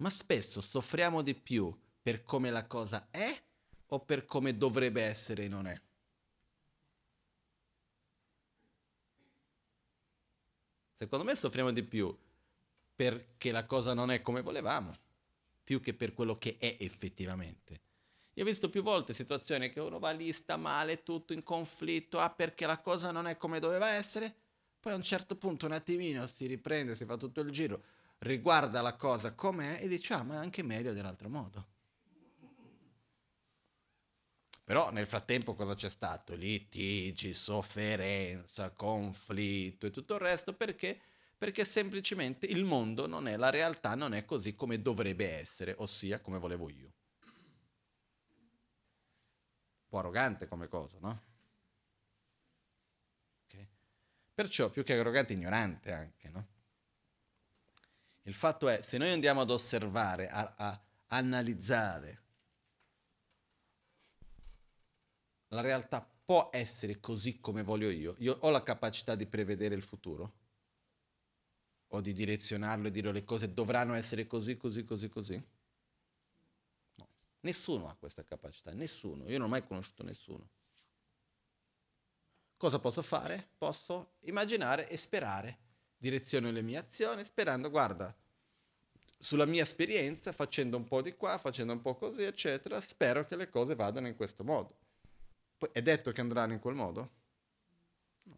[SPEAKER 1] Ma spesso soffriamo di più per come la cosa è o per come dovrebbe essere e non è. Secondo me soffriamo di più perché la cosa non è come volevamo, più che per quello che è effettivamente. Io ho visto più volte situazioni che uno va lì, sta male, tutto in conflitto, ah perché la cosa non è come doveva essere, poi a un certo punto un attimino si riprende, si fa tutto il giro, riguarda la cosa com'è e dice ah ma è anche meglio dell'altro modo. Però nel frattempo cosa c'è stato? Litigi, sofferenza, conflitto e tutto il resto perché? Perché semplicemente il mondo non è, la realtà non è così come dovrebbe essere, ossia come volevo io. Un po' arrogante come cosa, no? Perciò più che arrogante, ignorante anche, no? Il fatto è, se noi andiamo ad osservare, a, a analizzare, la realtà può essere così come voglio io. Io ho la capacità di prevedere il futuro o di direzionarlo e dire le cose dovranno essere così, così, così, così. No. Nessuno ha questa capacità, nessuno. Io non ho mai conosciuto nessuno. Cosa posso fare? Posso immaginare e sperare. Direziono le mie azioni sperando, guarda, sulla mia esperienza, facendo un po' di qua, facendo un po' così, eccetera, spero che le cose vadano in questo modo. Poi è detto che andranno in quel modo? No.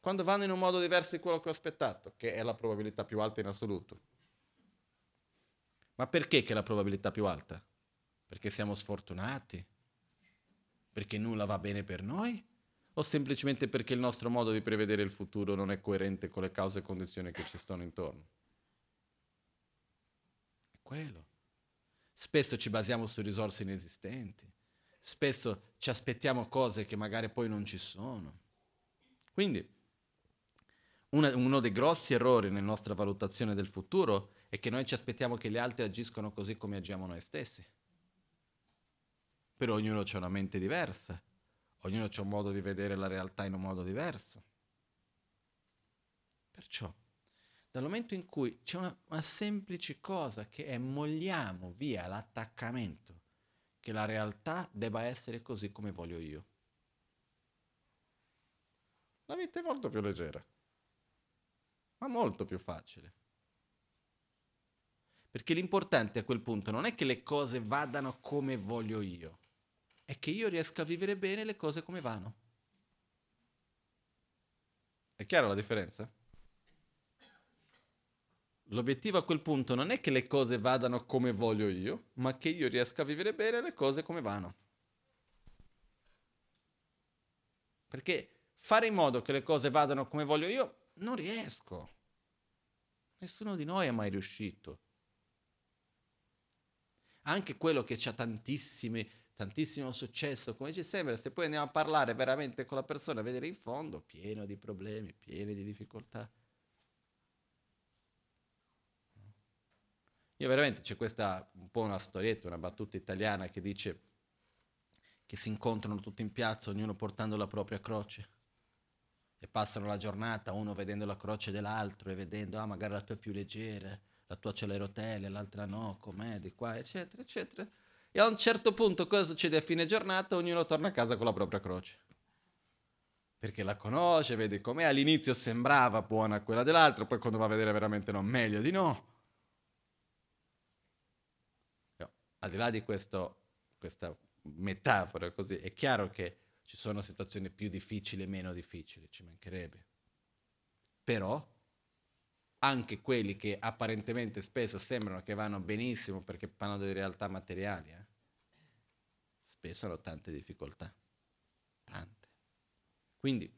[SPEAKER 1] Quando vanno in un modo diverso di quello che ho aspettato, che è la probabilità più alta in assoluto. Ma perché che è la probabilità più alta? Perché siamo sfortunati? Perché nulla va bene per noi? O semplicemente perché il nostro modo di prevedere il futuro non è coerente con le cause e condizioni che ci stanno intorno? È quello. Spesso ci basiamo su risorse inesistenti. Spesso ci aspettiamo cose che magari poi non ci sono. Quindi, una, uno dei grossi errori nella nostra valutazione del futuro è che noi ci aspettiamo che gli altri agiscono così come agiamo noi stessi però ognuno ha una mente diversa, ognuno ha un modo di vedere la realtà in un modo diverso. Perciò, dal momento in cui c'è una, una semplice cosa che è molliamo via l'attaccamento, che la realtà debba essere così come voglio io. La vita è molto più leggera, ma molto più facile. Perché l'importante a quel punto non è che le cose vadano come voglio io, è che io riesca a vivere bene le cose come vanno. È chiara la differenza? L'obiettivo a quel punto non è che le cose vadano come voglio io, ma che io riesca a vivere bene le cose come vanno. Perché fare in modo che le cose vadano come voglio io, non riesco. Nessuno di noi è mai riuscito. Anche quello che ha tantissime tantissimo successo, come ci sembra, se poi andiamo a parlare veramente con la persona, a vedere in fondo, pieno di problemi, pieno di difficoltà. Io veramente c'è questa un po' una storietta, una battuta italiana che dice che si incontrano tutti in piazza, ognuno portando la propria croce e passano la giornata, uno vedendo la croce dell'altro e vedendo, ah magari la tua è più leggera, la tua c'è le rotelle, l'altra no, com'è, di qua, eccetera, eccetera. E a un certo punto cosa succede a fine giornata? Ognuno torna a casa con la propria croce. Perché la conosce, vede com'è. All'inizio sembrava buona quella dell'altro, poi quando va a vedere veramente no, meglio di no. no al di là di questo, questa metafora così, è chiaro che ci sono situazioni più difficili e meno difficili, ci mancherebbe. Però anche quelli che apparentemente spesso sembrano che vanno benissimo perché parlano di realtà materiali, eh? Spesso hanno tante difficoltà, tante. Quindi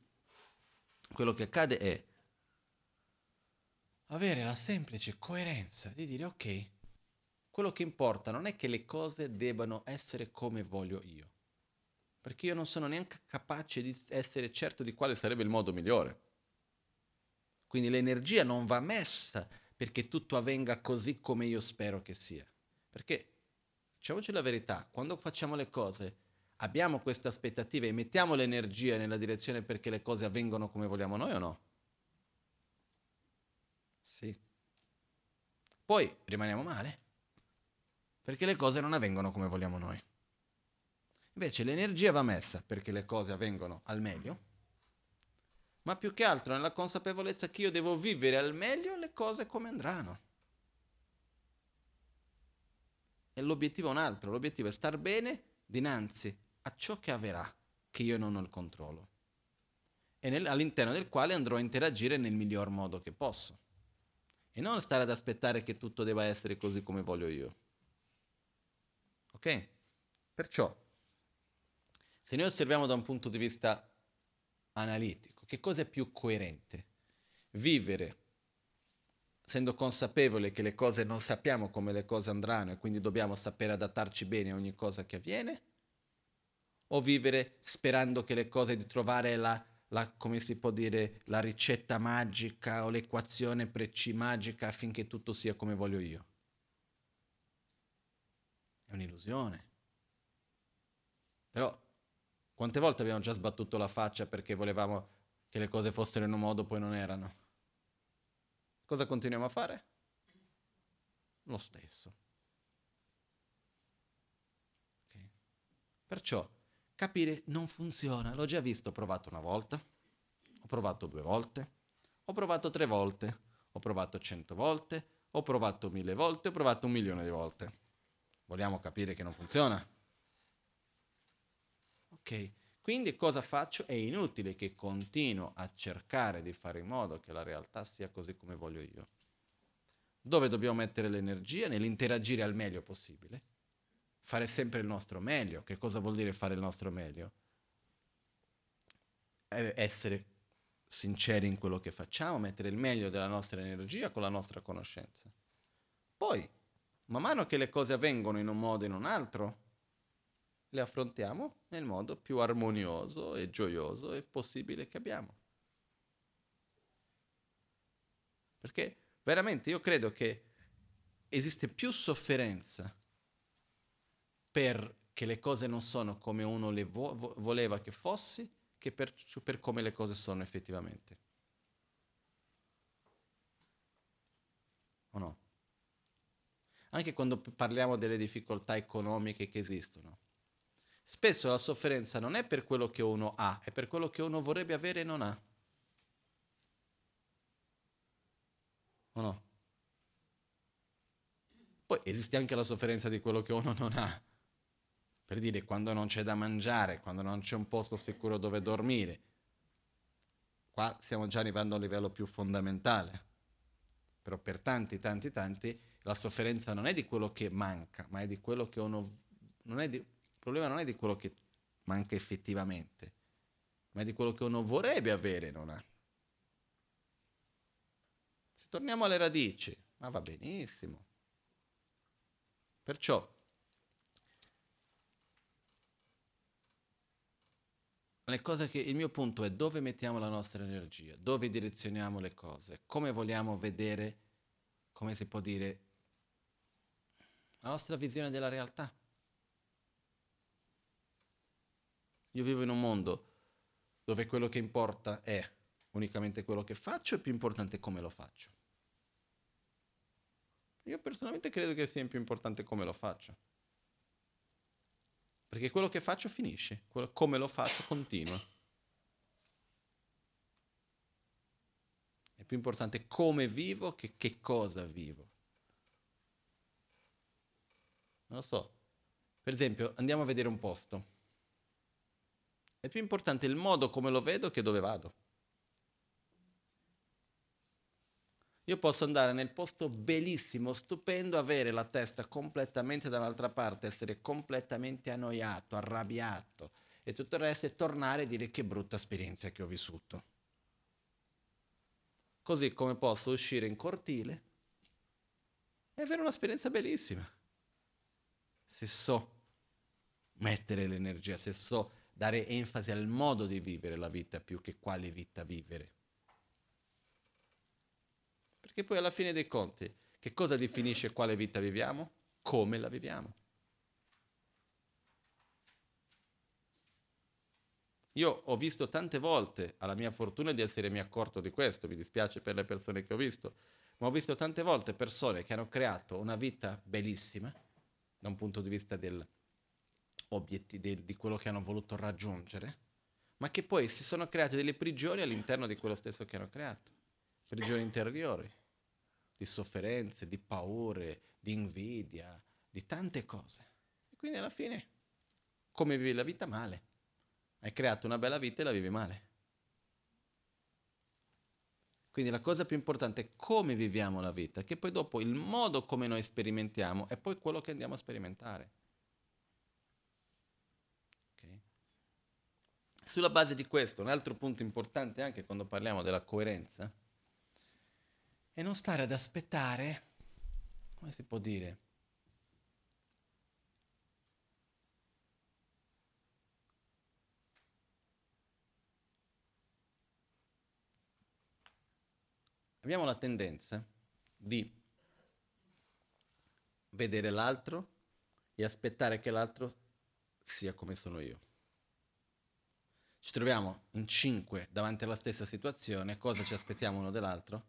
[SPEAKER 1] quello che accade è avere la semplice coerenza di dire ok, quello che importa non è che le cose debbano essere come voglio io, perché io non sono neanche capace di essere certo di quale sarebbe il modo migliore. Quindi l'energia non va messa perché tutto avvenga così come io spero che sia. Perché, diciamoci la verità, quando facciamo le cose abbiamo queste aspettative e mettiamo l'energia nella direzione perché le cose avvengono come vogliamo noi o no? Sì. Poi rimaniamo male perché le cose non avvengono come vogliamo noi. Invece l'energia va messa perché le cose avvengono al meglio ma più che altro nella consapevolezza che io devo vivere al meglio le cose come andranno. E l'obiettivo è un altro, l'obiettivo è star bene dinanzi a ciò che avverrà, che io non ho il controllo, e nel, all'interno del quale andrò a interagire nel miglior modo che posso. E non stare ad aspettare che tutto debba essere così come voglio io. Ok? Perciò, se noi osserviamo da un punto di vista analitico, che cosa è più coerente? Vivere essendo consapevole che le cose non sappiamo come le cose andranno e quindi dobbiamo sapere adattarci bene a ogni cosa che avviene? O vivere sperando che le cose di trovare la, la come si può dire, la ricetta magica o l'equazione preci magica affinché tutto sia come voglio io? È un'illusione. Però quante volte abbiamo già sbattuto la faccia perché volevamo che le cose fossero in un modo poi non erano. Cosa continuiamo a fare? Lo stesso. Perciò capire non funziona, l'ho già visto, ho provato una volta, ho provato due volte, ho provato tre volte, ho provato cento volte, ho provato mille volte, ho provato un milione di volte. Vogliamo capire che non funziona? Ok, quindi cosa faccio? È inutile che continuo a cercare di fare in modo che la realtà sia così come voglio io. Dove dobbiamo mettere l'energia? Nell'interagire al meglio possibile. Fare sempre il nostro meglio. Che cosa vuol dire fare il nostro meglio? Essere sinceri in quello che facciamo, mettere il meglio della nostra energia con la nostra conoscenza. Poi, man mano che le cose avvengono in un modo o in un altro, le affrontiamo nel modo più armonioso e gioioso e possibile che abbiamo. Perché veramente io credo che esiste più sofferenza perché le cose non sono come uno le vo- voleva che fossi che per, per come le cose sono effettivamente. O no? Anche quando parliamo delle difficoltà economiche che esistono Spesso la sofferenza non è per quello che uno ha, è per quello che uno vorrebbe avere e non ha. O no? Poi esiste anche la sofferenza di quello che uno non ha. Per dire, quando non c'è da mangiare, quando non c'è un posto sicuro dove dormire. Qua stiamo già arrivando a un livello più fondamentale. Però per tanti, tanti, tanti, la sofferenza non è di quello che manca, ma è di quello che uno... Non è di, problema non è di quello che manca effettivamente, ma è di quello che uno vorrebbe avere e non ha. Se torniamo alle radici, ma va benissimo. Perciò, le cose che il mio punto è dove mettiamo la nostra energia, dove direzioniamo le cose, come vogliamo vedere, come si può dire, la nostra visione della realtà. Io vivo in un mondo dove quello che importa è unicamente quello che faccio e più importante come lo faccio. Io personalmente credo che sia più importante come lo faccio. Perché quello che faccio finisce, quello, come lo faccio continua. È più importante come vivo che che cosa vivo. Non lo so. Per esempio, andiamo a vedere un posto. È più importante il modo come lo vedo che dove vado. Io posso andare nel posto bellissimo, stupendo, avere la testa completamente dall'altra parte, essere completamente annoiato, arrabbiato e tutto il resto e tornare e dire che brutta esperienza che ho vissuto. Così come posso uscire in cortile e avere un'esperienza bellissima. Se so mettere l'energia, se so dare enfasi al modo di vivere la vita più che quale vita vivere. Perché poi alla fine dei conti, che cosa definisce quale vita viviamo? Come la viviamo. Io ho visto tante volte, alla mia fortuna di essermi accorto di questo, mi dispiace per le persone che ho visto, ma ho visto tante volte persone che hanno creato una vita bellissima, da un punto di vista del, obiettivi, di quello che hanno voluto raggiungere, ma che poi si sono create delle prigioni all'interno di quello stesso che hanno creato, prigioni interiori, di sofferenze, di paure, di invidia, di tante cose. E quindi alla fine, come vivi la vita male? Hai creato una bella vita e la vivi male. Quindi la cosa più importante è come viviamo la vita, che poi dopo il modo come noi sperimentiamo è poi quello che andiamo a sperimentare. Sulla base di questo, un altro punto importante anche quando parliamo della coerenza è non stare ad aspettare, come si può dire, abbiamo la tendenza di vedere l'altro e aspettare che l'altro sia come sono io ci troviamo in cinque davanti alla stessa situazione, cosa ci aspettiamo uno dell'altro?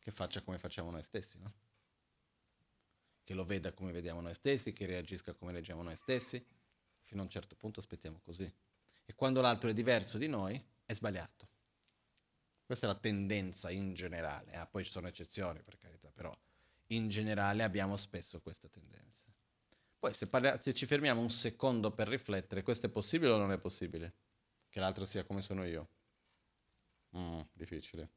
[SPEAKER 1] Che faccia come facciamo noi stessi, no? Che lo veda come vediamo noi stessi, che reagisca come reagiamo noi stessi. fino a un certo punto aspettiamo così. E quando l'altro è diverso di noi, è sbagliato. Questa è la tendenza in generale, ah, poi ci sono eccezioni per carità, però in generale abbiamo spesso questa tendenza. Poi se, parla- se ci fermiamo un secondo per riflettere, questo è possibile o non è possibile? Che l'altro sia come sono io? Mm, difficile.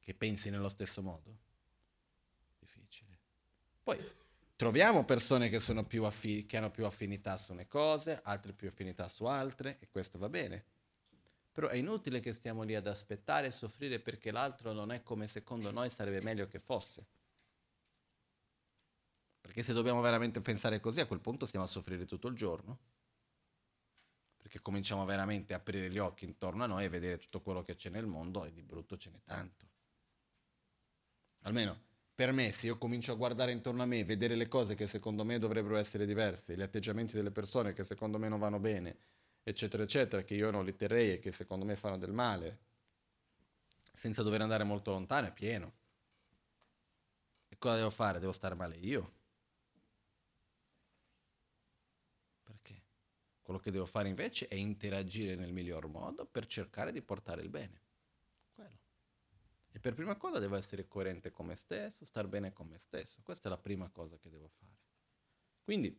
[SPEAKER 1] Che pensi nello stesso modo? Difficile. Poi troviamo persone che, affi- che hanno più affinità su una cose, altre più affinità su altre, e questo va bene. Però è inutile che stiamo lì ad aspettare e soffrire perché l'altro non è come secondo noi sarebbe meglio che fosse. Perché se dobbiamo veramente pensare così, a quel punto stiamo a soffrire tutto il giorno. Perché cominciamo veramente a aprire gli occhi intorno a noi e vedere tutto quello che c'è nel mondo e di brutto ce n'è tanto. Almeno per me, se io comincio a guardare intorno a me, vedere le cose che secondo me dovrebbero essere diverse, gli atteggiamenti delle persone che secondo me non vanno bene, eccetera, eccetera, che io non li terrei e che secondo me fanno del male, senza dover andare molto lontano, è pieno. E cosa devo fare? Devo stare male io? Quello che devo fare invece è interagire nel miglior modo per cercare di portare il bene. Quello. E per prima cosa devo essere coerente con me stesso, star bene con me stesso. Questa è la prima cosa che devo fare. Quindi,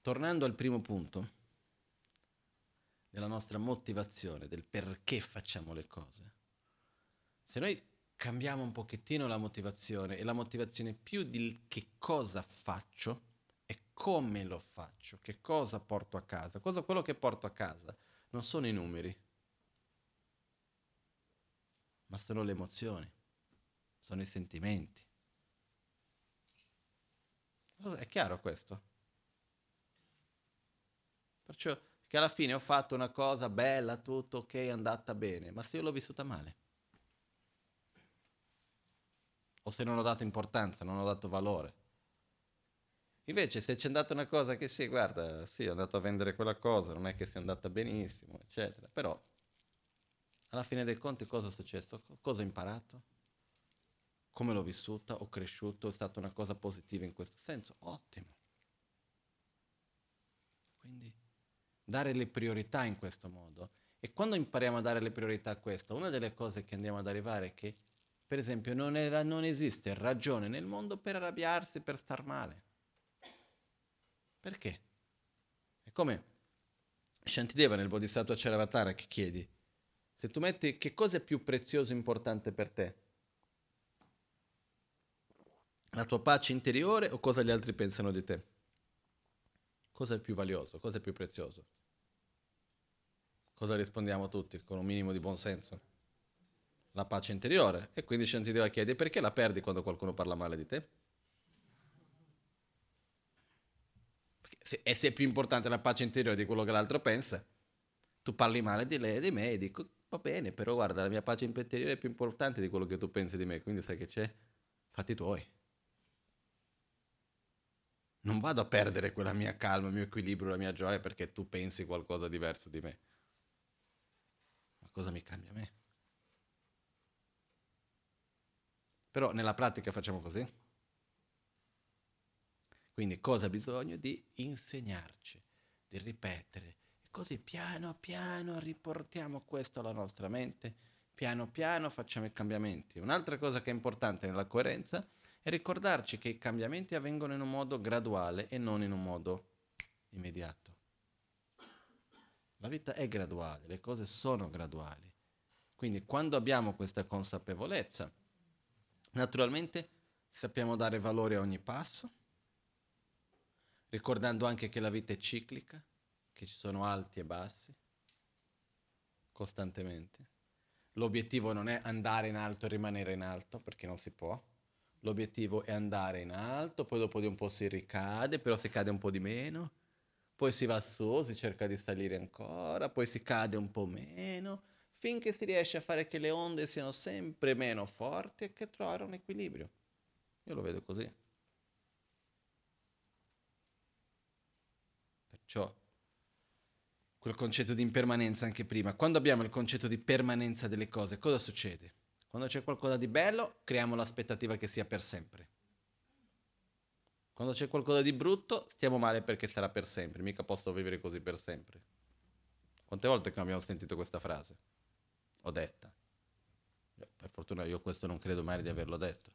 [SPEAKER 1] tornando al primo punto della nostra motivazione, del perché facciamo le cose, se noi cambiamo un pochettino la motivazione e la motivazione più di che cosa faccio, come lo faccio, che cosa porto a casa. Cosa, quello che porto a casa non sono i numeri, ma sono le emozioni, sono i sentimenti. È chiaro questo? Perciò che alla fine ho fatto una cosa bella, tutto ok, è andata bene, ma se io l'ho vissuta male, o se non ho dato importanza, non ho dato valore, Invece se c'è andata una cosa che sì, guarda, sì, è andato a vendere quella cosa, non è che sia andata benissimo, eccetera, però alla fine dei conti cosa è successo? Cosa ho imparato? Come l'ho vissuta? Ho cresciuto? È stata una cosa positiva in questo senso? Ottimo. Quindi dare le priorità in questo modo. E quando impariamo a dare le priorità a questo, una delle cose che andiamo ad arrivare è che, per esempio, non, era, non esiste ragione nel mondo per arrabbiarsi, per star male. Perché? È come Shantideva nel Bodhisattva Charavatara che chiedi, se tu metti che cosa è più prezioso e importante per te? La tua pace interiore o cosa gli altri pensano di te? Cosa è più valioso? Cosa è più prezioso? Cosa rispondiamo tutti con un minimo di buonsenso? La pace interiore. E quindi Shantideva chiede perché la perdi quando qualcuno parla male di te? E se è più importante la pace interiore di quello che l'altro pensa, tu parli male di lei e di me e dico va bene, però guarda, la mia pace interiore è più importante di quello che tu pensi di me, quindi sai che c'è? Fatti tuoi. Non vado a perdere quella mia calma, il mio equilibrio, la mia gioia perché tu pensi qualcosa diverso di me. Ma cosa mi cambia a me? Però nella pratica facciamo così. Quindi cosa ha bisogno? Di insegnarci, di ripetere. E così piano piano riportiamo questo alla nostra mente, piano piano facciamo i cambiamenti. Un'altra cosa che è importante nella coerenza è ricordarci che i cambiamenti avvengono in un modo graduale e non in un modo immediato. La vita è graduale, le cose sono graduali. Quindi quando abbiamo questa consapevolezza, naturalmente sappiamo dare valore a ogni passo, ricordando anche che la vita è ciclica, che ci sono alti e bassi, costantemente. L'obiettivo non è andare in alto e rimanere in alto, perché non si può. L'obiettivo è andare in alto, poi dopo di un po' si ricade, però si cade un po' di meno, poi si va su, si cerca di salire ancora, poi si cade un po' meno, finché si riesce a fare che le onde siano sempre meno forti e che trovare un equilibrio. Io lo vedo così. Perciò quel concetto di impermanenza anche prima. Quando abbiamo il concetto di permanenza delle cose, cosa succede? Quando c'è qualcosa di bello, creiamo l'aspettativa che sia per sempre. Quando c'è qualcosa di brutto, stiamo male perché sarà per sempre, mica posso vivere così per sempre. Quante volte abbiamo sentito questa frase? Ho detta. Per fortuna io questo non credo mai di averlo detto.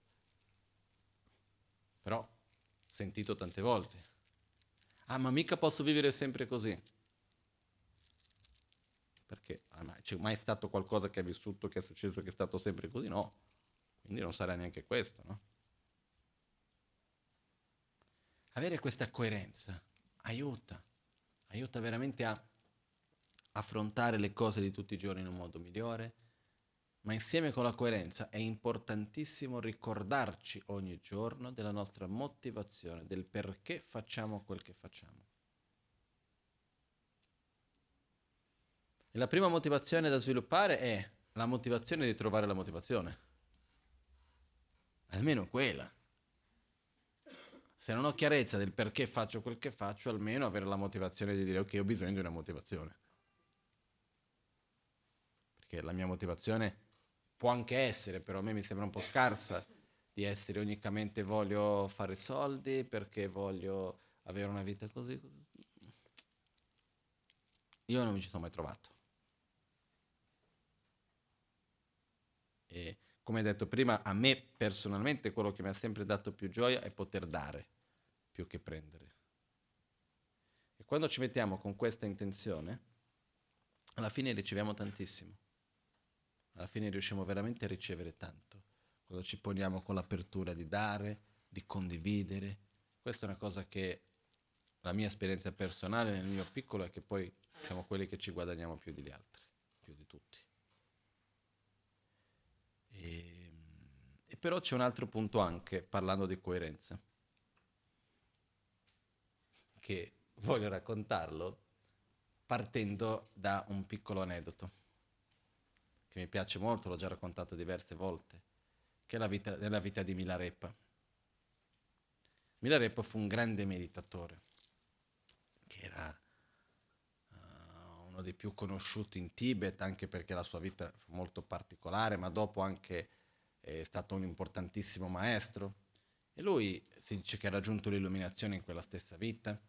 [SPEAKER 1] Però, sentito tante volte. Ah, ma mica posso vivere sempre così. Perché ah, c'è mai stato qualcosa che hai vissuto, che è successo, che è stato sempre così? No. Quindi non sarà neanche questo, no? Avere questa coerenza aiuta, aiuta veramente a affrontare le cose di tutti i giorni in un modo migliore, ma insieme con la coerenza è importantissimo ricordarci ogni giorno della nostra motivazione, del perché facciamo quel che facciamo. E la prima motivazione da sviluppare è la motivazione di trovare la motivazione. Almeno quella. Se non ho chiarezza del perché faccio quel che faccio, almeno avere la motivazione di dire ok, ho bisogno di una motivazione perché la mia motivazione può anche essere, però a me mi sembra un po' scarsa di essere unicamente voglio fare soldi perché voglio avere una vita così. Io non mi ci sono mai trovato. E come detto prima, a me personalmente quello che mi ha sempre dato più gioia è poter dare più che prendere. E quando ci mettiamo con questa intenzione, alla fine riceviamo tantissimo alla fine riusciamo veramente a ricevere tanto, quando ci poniamo con l'apertura di dare, di condividere. Questa è una cosa che la mia esperienza personale nel mio piccolo è che poi siamo quelli che ci guadagniamo più degli altri, più di tutti. E, e però c'è un altro punto anche, parlando di coerenza, che voglio raccontarlo partendo da un piccolo aneddoto che mi piace molto, l'ho già raccontato diverse volte, che è la vita, è la vita di Milarepa. Milarepa fu un grande meditatore, che era uh, uno dei più conosciuti in Tibet, anche perché la sua vita fu molto particolare, ma dopo anche è stato un importantissimo maestro. E lui si dice che ha raggiunto l'illuminazione in quella stessa vita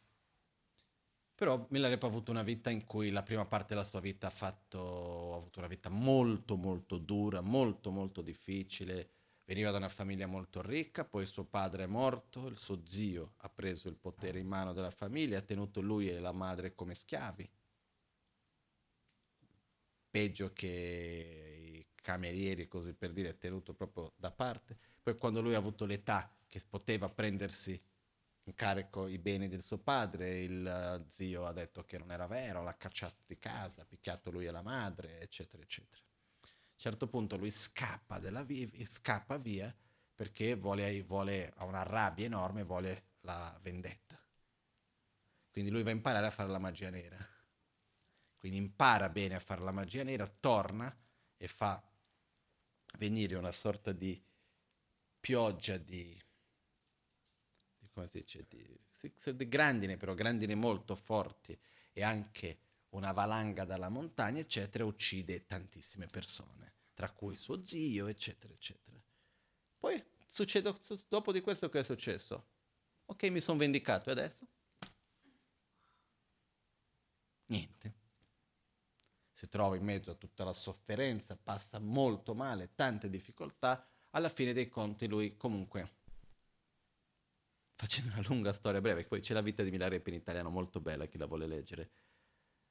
[SPEAKER 1] però Milarepa ha avuto una vita in cui la prima parte della sua vita ha, fatto, ha avuto una vita molto molto dura, molto molto difficile. Veniva da una famiglia molto ricca, poi suo padre è morto, il suo zio ha preso il potere in mano della famiglia, ha tenuto lui e la madre come schiavi. Peggio che i camerieri, così per dire, tenuto proprio da parte. Poi quando lui ha avuto l'età che poteva prendersi in carico i beni del suo padre, il uh, zio ha detto che non era vero, l'ha cacciato di casa, ha picchiato lui e la madre, eccetera, eccetera. A un certo punto lui scappa, via, scappa via perché vuole, vuole, ha una rabbia enorme, vuole la vendetta. Quindi lui va a imparare a fare la magia nera. Quindi impara bene a fare la magia nera, torna e fa venire una sorta di pioggia di come si dice, di, di grandine, però grandine molto forti e anche una valanga dalla montagna, eccetera, uccide tantissime persone, tra cui suo zio, eccetera, eccetera. Poi succede, dopo di questo che è successo? Ok, mi sono vendicato e adesso? Niente. Si trova in mezzo a tutta la sofferenza, passa molto male, tante difficoltà, alla fine dei conti lui comunque facendo una lunga storia breve, poi c'è la vita di Milarepa in italiano molto bella, chi la vuole leggere.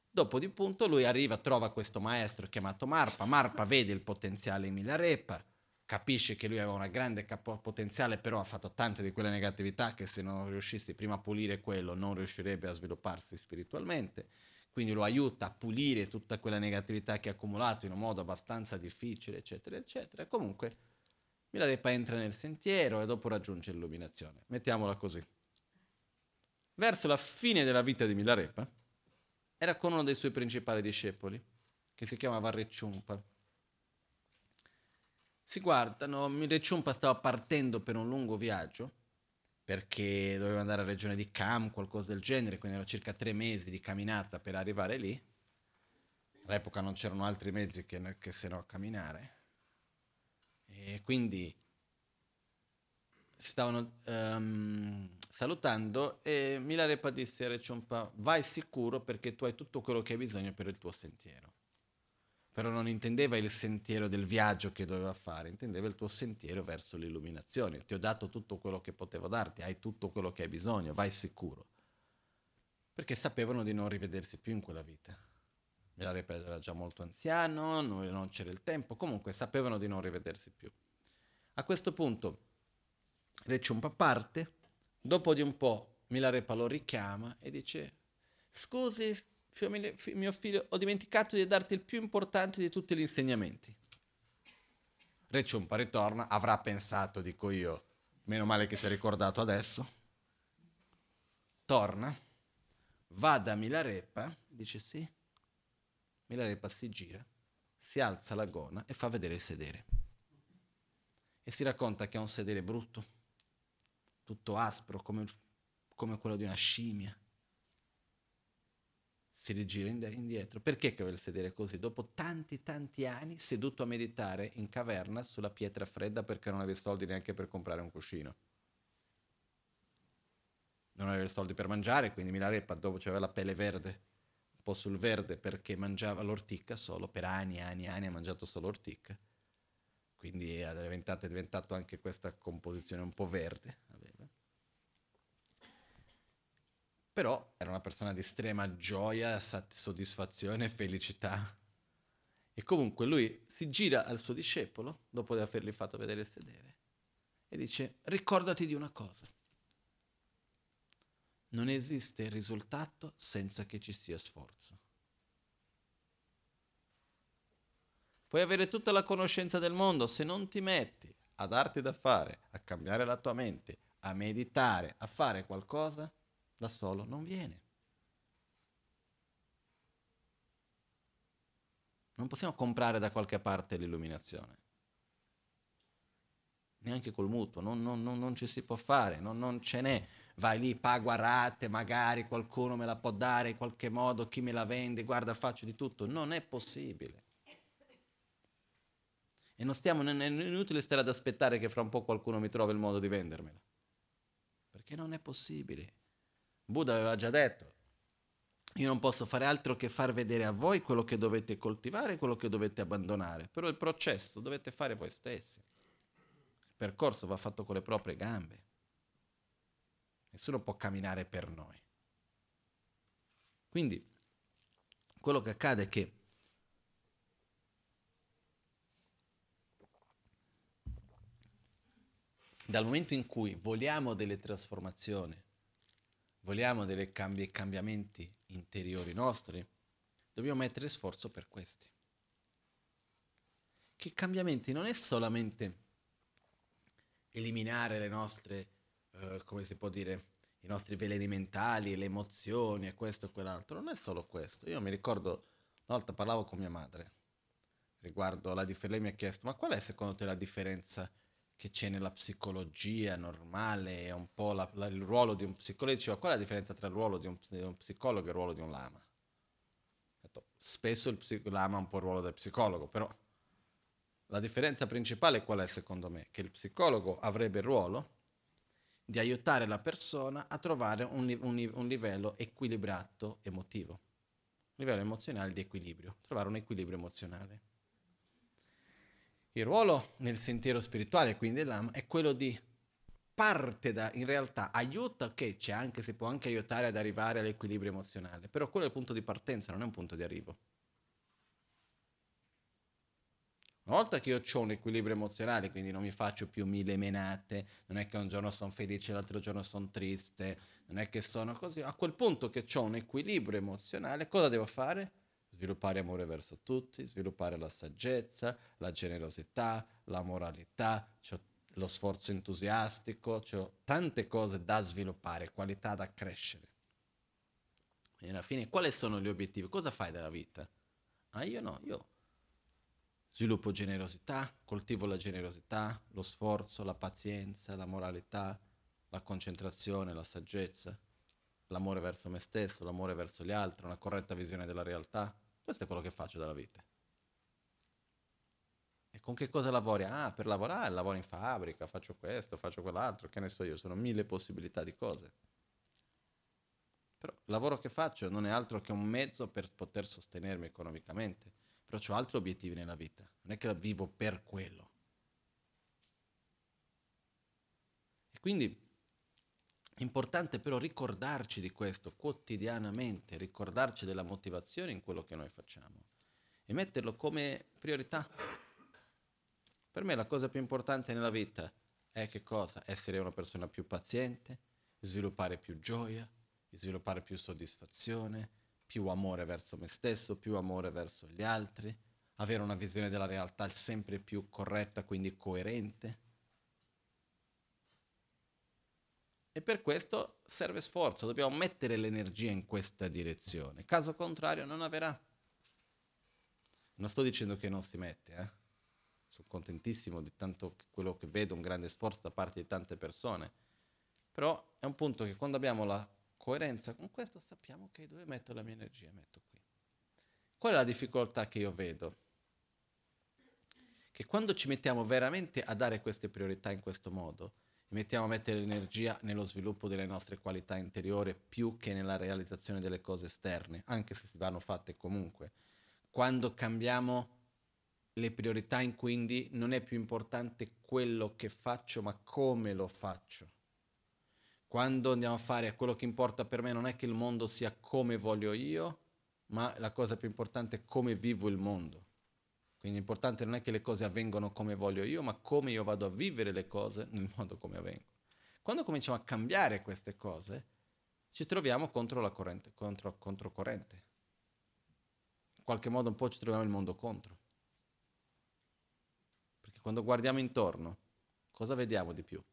[SPEAKER 1] Dopo di punto lui arriva, trova questo maestro chiamato Marpa, Marpa vede il potenziale in Milarepa, capisce che lui aveva una grande capo- potenziale, però ha fatto tante di quelle negatività che se non riuscissi prima a pulire quello non riuscirebbe a svilupparsi spiritualmente. Quindi lo aiuta a pulire tutta quella negatività che ha accumulato in un modo abbastanza difficile, eccetera, eccetera. E comunque Milarepa entra nel sentiero e dopo raggiunge l'illuminazione. Mettiamola così. Verso la fine della vita di Milarepa, era con uno dei suoi principali discepoli, che si chiamava Recciumpa. Si guardano, Recciumpa stava partendo per un lungo viaggio, perché doveva andare alla regione di Cam, qualcosa del genere, quindi erano circa tre mesi di camminata per arrivare lì. All'epoca non c'erano altri mezzi che, che se no camminare. E quindi stavano, um, salutando e Milarepa disse a Reciumpa vai sicuro perché tu hai tutto quello che hai bisogno per il tuo sentiero. Però non intendeva il sentiero del viaggio che doveva fare, intendeva il tuo sentiero verso l'illuminazione. Ti ho dato tutto quello che potevo darti, hai tutto quello che hai bisogno, vai sicuro. Perché sapevano di non rivedersi più in quella vita. Milarepa era già molto anziano, non c'era il tempo, comunque sapevano di non rivedersi più. A questo punto Reciumpa parte Dopo di un po' Milarepa lo richiama e dice scusi mio figlio, ho dimenticato di darti il più importante di tutti gli insegnamenti. Re Ciumpa ritorna, avrà pensato, dico io, meno male che si è ricordato adesso. Torna, va da Milarepa, dice sì. Milarepa si gira, si alza la gonna e fa vedere il sedere. E si racconta che ha un sedere brutto tutto aspro come, come quello di una scimmia. Si rigira indietro. Perché che vuole sedere così? Dopo tanti tanti anni seduto a meditare in caverna sulla pietra fredda perché non aveva soldi neanche per comprare un cuscino. Non aveva soldi per mangiare, quindi Milarepa dopo c'aveva la pelle verde, po' sul verde perché mangiava l'ortica solo, per anni e anni e anni ha mangiato solo ortica. Quindi è diventato, è diventato anche questa composizione un po' verde però era una persona di estrema gioia, soddisfazione felicità. E comunque lui si gira al suo discepolo, dopo avergli fatto vedere sedere, e dice, ricordati di una cosa. Non esiste risultato senza che ci sia sforzo. Puoi avere tutta la conoscenza del mondo, se non ti metti a darti da fare, a cambiare la tua mente, a meditare, a fare qualcosa, da solo non viene. Non possiamo comprare da qualche parte l'illuminazione. Neanche col mutuo, non, non, non, non ci si può fare, non, ce n'è. Vai lì, pago a rate, magari qualcuno me la può dare in qualche modo, chi me la vende, guarda, faccio di tutto. Non è possibile. E non stiamo, è inutile stare ad aspettare che fra un po' qualcuno mi trovi il modo di vendermela. Perché non è possibile. Buddha aveva già detto, io non posso fare altro che far vedere a voi quello che dovete coltivare e quello che dovete abbandonare, però il processo dovete fare voi stessi. Il percorso va fatto con le proprie gambe. Nessuno può camminare per noi. Quindi quello che accade è che dal momento in cui vogliamo delle trasformazioni, vogliamo dei cambi, cambiamenti interiori nostri, dobbiamo mettere sforzo per questi. Che cambiamenti non è solamente eliminare le nostre, uh, come si può dire, i nostri veleni mentali, le emozioni e questo e quell'altro, non è solo questo. Io mi ricordo, una volta parlavo con mia madre riguardo la differenza, lei mi ha chiesto, ma qual è secondo te la differenza che c'è nella psicologia normale, è un po' la, la, il ruolo di un psicologo. Diceva, qual è la differenza tra il ruolo di un, di un psicologo e il ruolo di un lama? Detto, spesso il psico- lama ha un po' il ruolo del psicologo, però la differenza principale qual è secondo me? Che il psicologo avrebbe il ruolo di aiutare la persona a trovare un, un, un livello equilibrato emotivo, un livello emozionale di equilibrio, trovare un equilibrio emozionale. Il ruolo nel sentiero spirituale, quindi dell'ama, è quello di parte da, in realtà, aiuta, che c'è anche, si può anche aiutare ad arrivare all'equilibrio emozionale, però quello è il punto di partenza, non è un punto di arrivo. Una volta che io ho un equilibrio emozionale, quindi non mi faccio più mille menate, non è che un giorno sono felice, l'altro giorno sono triste, non è che sono così, a quel punto che ho un equilibrio emozionale, cosa devo fare? sviluppare amore verso tutti, sviluppare la saggezza, la generosità, la moralità, c'ho lo sforzo entusiastico, ho tante cose da sviluppare, qualità da crescere. E alla fine quali sono gli obiettivi? Cosa fai della vita? Ah, io no, io sviluppo generosità, coltivo la generosità, lo sforzo, la pazienza, la moralità, la concentrazione, la saggezza, l'amore verso me stesso, l'amore verso gli altri, una corretta visione della realtà. Questo è quello che faccio dalla vita. E Con che cosa lavori? Ah, per lavorare, lavoro in fabbrica, faccio questo, faccio quell'altro, che ne so io, sono mille possibilità di cose. Però il lavoro che faccio non è altro che un mezzo per poter sostenermi economicamente, però ho altri obiettivi nella vita, non è che vivo per quello. E quindi è importante però ricordarci di questo quotidianamente, ricordarci della motivazione in quello che noi facciamo e metterlo come priorità. Per me la cosa più importante nella vita è che cosa? Essere una persona più paziente, sviluppare più gioia, sviluppare più soddisfazione, più amore verso me stesso, più amore verso gli altri, avere una visione della realtà sempre più corretta, quindi coerente. E per questo serve sforzo, dobbiamo mettere l'energia in questa direzione, caso contrario non avverrà. Non sto dicendo che non si mette, eh? sono contentissimo di tanto quello che vedo, un grande sforzo da parte di tante persone, però è un punto che quando abbiamo la coerenza con questo sappiamo che dove metto la mia energia, metto qui. Qual è la difficoltà che io vedo? Che quando ci mettiamo veramente a dare queste priorità in questo modo, mettiamo a mettere l'energia nello sviluppo delle nostre qualità interiori più che nella realizzazione delle cose esterne, anche se si vanno fatte comunque. Quando cambiamo le priorità in quindi non è più importante quello che faccio, ma come lo faccio. Quando andiamo a fare quello che importa per me non è che il mondo sia come voglio io, ma la cosa più importante è come vivo il mondo. Quindi l'importante non è che le cose avvengono come voglio io, ma come io vado a vivere le cose nel [LAUGHS] modo come avvengono. Quando cominciamo a cambiare queste cose, ci troviamo contro la corrente, contro, contro corrente. In qualche modo un po' ci troviamo il mondo contro. Perché quando guardiamo intorno, cosa vediamo di più?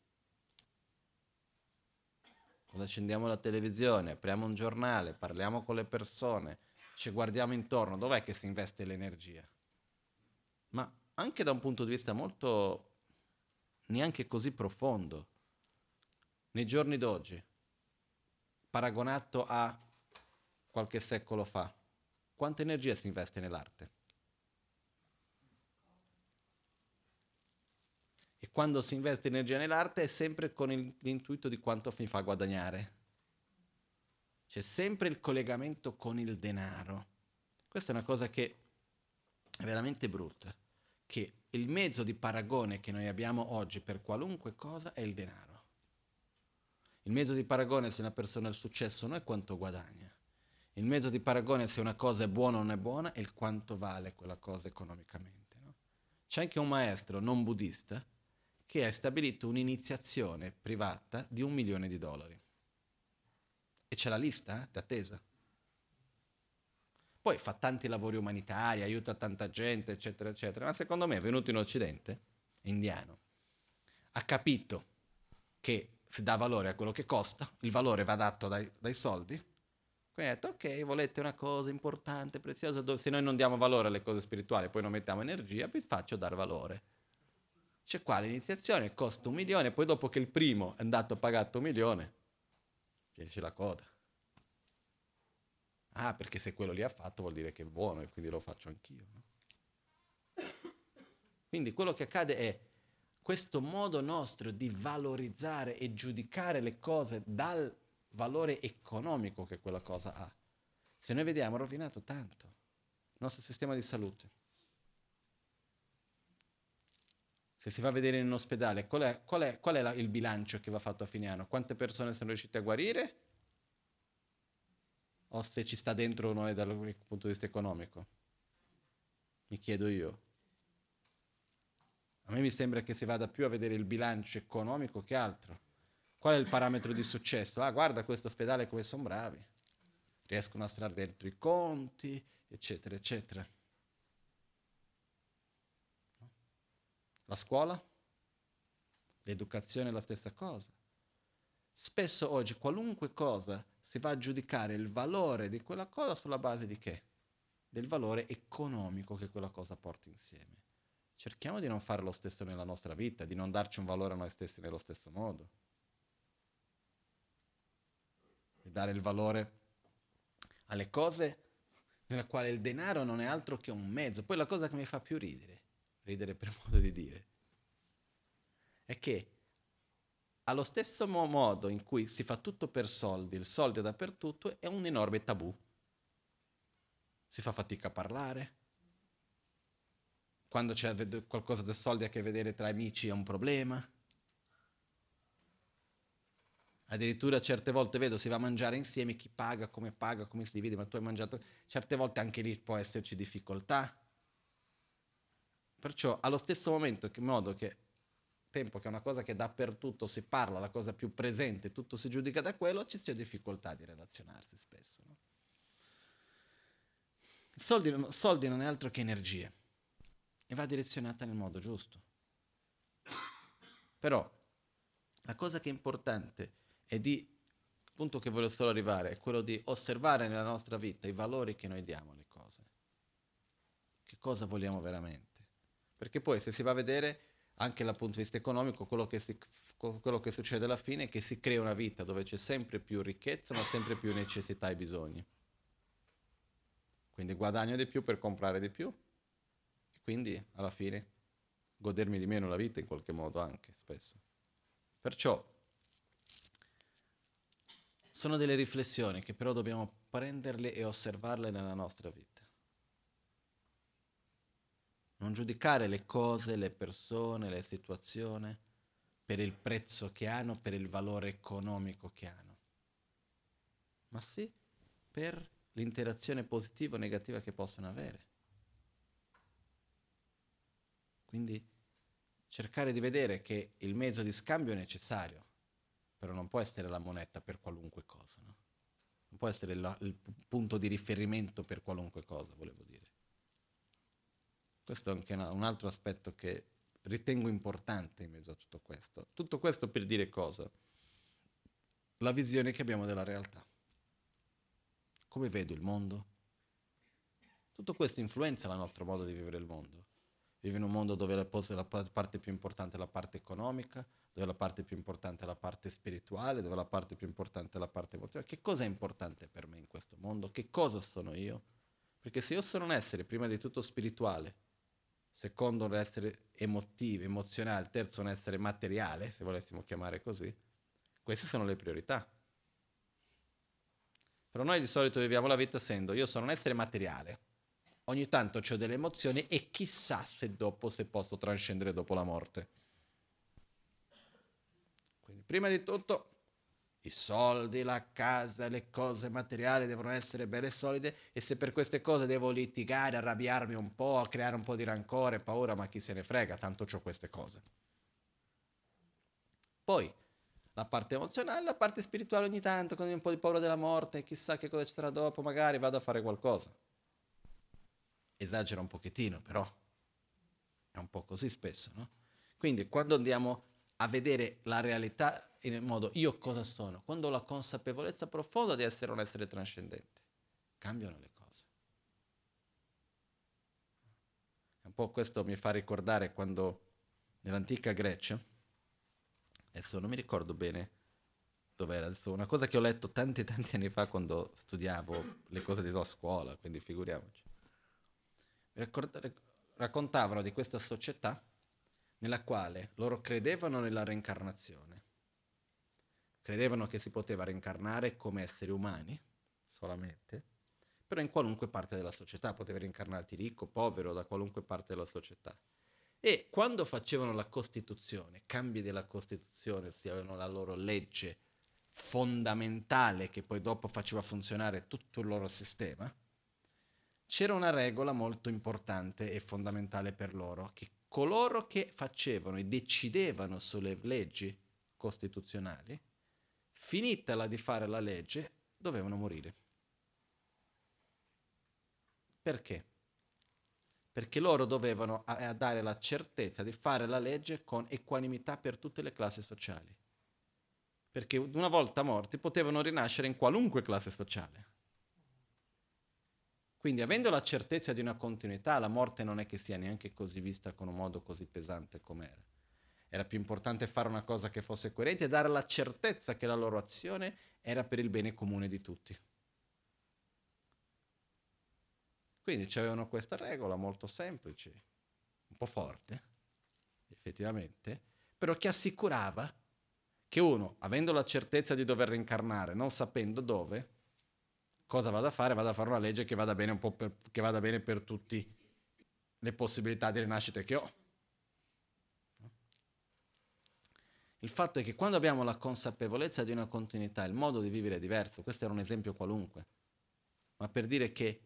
[SPEAKER 1] Quando accendiamo la televisione, apriamo un giornale, parliamo con le persone, ci guardiamo intorno, dov'è che si investe l'energia? Ma anche da un punto di vista molto neanche così profondo, nei giorni d'oggi, paragonato a qualche secolo fa, quanta energia si investe nell'arte? E quando si investe energia nell'arte è sempre con il, l'intuito di quanto mi fa guadagnare. C'è sempre il collegamento con il denaro. Questa è una cosa che è veramente brutta, che il mezzo di paragone che noi abbiamo oggi per qualunque cosa è il denaro. Il mezzo di paragone se una persona ha il successo non è quanto guadagna. Il mezzo di paragone se una cosa è buona o non è buona è il quanto vale quella cosa economicamente. No? C'è anche un maestro non buddista che ha stabilito un'iniziazione privata di un milione di dollari. E c'è la lista eh, d'attesa. Poi fa tanti lavori umanitari, aiuta tanta gente, eccetera, eccetera, ma secondo me è venuto in Occidente, indiano, ha capito che si dà valore a quello che costa, il valore va dato dai, dai soldi, quindi ha detto, ok, volete una cosa importante, preziosa, se noi non diamo valore alle cose spirituali, poi non mettiamo energia, vi faccio dar valore c'è qua l'iniziazione, costa un milione, poi dopo che il primo è andato pagato un milione, esce la coda. Ah, perché se quello lì ha fatto vuol dire che è buono e quindi lo faccio anch'io. No? Quindi quello che accade è questo modo nostro di valorizzare e giudicare le cose dal valore economico che quella cosa ha. Se noi vediamo, ha rovinato tanto il nostro sistema di salute. Se si va a vedere in ospedale, qual è, qual è, qual è la, il bilancio che va fatto a fine anno? Quante persone sono riuscite a guarire? O se ci sta dentro noi dal punto di vista economico? Mi chiedo io. A me mi sembra che si vada più a vedere il bilancio economico che altro. Qual è il parametro di successo? Ah, guarda questo ospedale come sono bravi. Riescono a stare dentro i conti, eccetera, eccetera. La scuola? L'educazione è la stessa cosa. Spesso oggi qualunque cosa si va a giudicare il valore di quella cosa sulla base di che? Del valore economico che quella cosa porta insieme. Cerchiamo di non fare lo stesso nella nostra vita, di non darci un valore a noi stessi nello stesso modo. Di dare il valore alle cose nella quale il denaro non è altro che un mezzo. Poi la cosa che mi fa più ridere ridere per [LAUGHS] modo di dire, è che allo stesso modo in cui si fa tutto per soldi, il soldo è dappertutto, è un enorme tabù. Si fa fatica a parlare. Quando c'è qualcosa di soldi a che vedere tra amici è un problema. Addirittura certe volte vedo si va a mangiare insieme, chi paga, come paga, come si divide, ma tu hai mangiato. Certe volte anche lì può esserci difficoltà. Perciò allo stesso momento, in modo che tempo che è una cosa che dappertutto si parla, la cosa più presente, tutto si giudica da quello, ci sia difficoltà di relazionarsi spesso. No? Soldi, soldi non è altro che energie e va direzionata nel modo giusto. Però la cosa che è importante e di il punto che voglio solo arrivare è quello di osservare nella nostra vita i valori che noi diamo alle cose. Che cosa vogliamo veramente? Perché poi se si va a vedere anche dal punto di vista economico quello che, si, quello che succede alla fine è che si crea una vita dove c'è sempre più ricchezza ma sempre più necessità e bisogni. Quindi guadagno di più per comprare di più e quindi alla fine godermi di meno la vita in qualche modo anche spesso. Perciò sono delle riflessioni che però dobbiamo prenderle e osservarle nella nostra vita. Non giudicare le cose, le persone, le situazioni per il prezzo che hanno, per il valore economico che hanno, ma sì per l'interazione positiva o negativa che possono avere. Quindi cercare di vedere che il mezzo di scambio è necessario, però non può essere la moneta per qualunque cosa, no? Non può essere la, il punto di riferimento per qualunque cosa, volevo dire. Questo è anche un altro aspetto che ritengo importante in mezzo a tutto questo. Tutto questo per dire cosa? La visione che abbiamo della realtà. Come vedo il mondo? Tutto questo influenza il nostro modo di vivere il mondo. Vivi in un mondo dove la parte più importante è la parte economica, dove la parte più importante è la parte spirituale, dove la parte più importante è la parte emotiva. Che cosa è importante per me in questo mondo? Che cosa sono io? Perché se io sono un essere prima di tutto spirituale, secondo un essere emotivo, emozionale, terzo un essere materiale, se volessimo chiamare così, queste sono le priorità. Però noi di solito viviamo la vita essendo io sono un essere materiale, ogni tanto ho delle emozioni e chissà se dopo se posso trascendere dopo la morte. Prima di tutto, i soldi, la casa, le cose materiali devono essere belle e solide e se per queste cose devo litigare, arrabbiarmi un po', creare un po' di rancore, paura, ma chi se ne frega, tanto ho queste cose. Poi, la parte emozionale, la parte spirituale ogni tanto, con un po' di paura della morte, chissà che cosa ci sarà dopo, magari vado a fare qualcosa. Esagero un pochettino, però è un po' così spesso, no? Quindi quando andiamo a vedere la realtà in modo io cosa sono, quando ho la consapevolezza profonda di essere un essere trascendente, cambiano le cose. Un po' questo mi fa ricordare quando nell'antica Grecia, adesso non mi ricordo bene dove era, adesso una cosa che ho letto tanti tanti anni fa quando studiavo le cose di a scuola, quindi figuriamoci. Raccontavano di questa società nella quale loro credevano nella reincarnazione, credevano che si poteva reincarnare come esseri umani solamente, però in qualunque parte della società, potevi reincarnarti ricco, povero, da qualunque parte della società. E quando facevano la Costituzione, cambi della Costituzione, ossia avevano la loro legge fondamentale che poi dopo faceva funzionare tutto il loro sistema, c'era una regola molto importante e fondamentale per loro, che coloro che facevano e decidevano sulle leggi costituzionali, finitala di fare la legge, dovevano morire. Perché? Perché loro dovevano dare la certezza di fare la legge con equanimità per tutte le classi sociali. Perché una volta morti potevano rinascere in qualunque classe sociale. Quindi avendo la certezza di una continuità, la morte non è che sia neanche così vista con un modo così pesante com'era. Era più importante fare una cosa che fosse coerente e dare la certezza che la loro azione era per il bene comune di tutti. Quindi avevano questa regola molto semplice, un po' forte, effettivamente, però che assicurava che uno, avendo la certezza di dover reincarnare, non sapendo dove, cosa vada a fare? Vada a fare una legge che vada bene, un po per, che vada bene per tutte le possibilità di rinascita che ho. Il fatto è che quando abbiamo la consapevolezza di una continuità, il modo di vivere è diverso, questo era un esempio qualunque, ma per dire che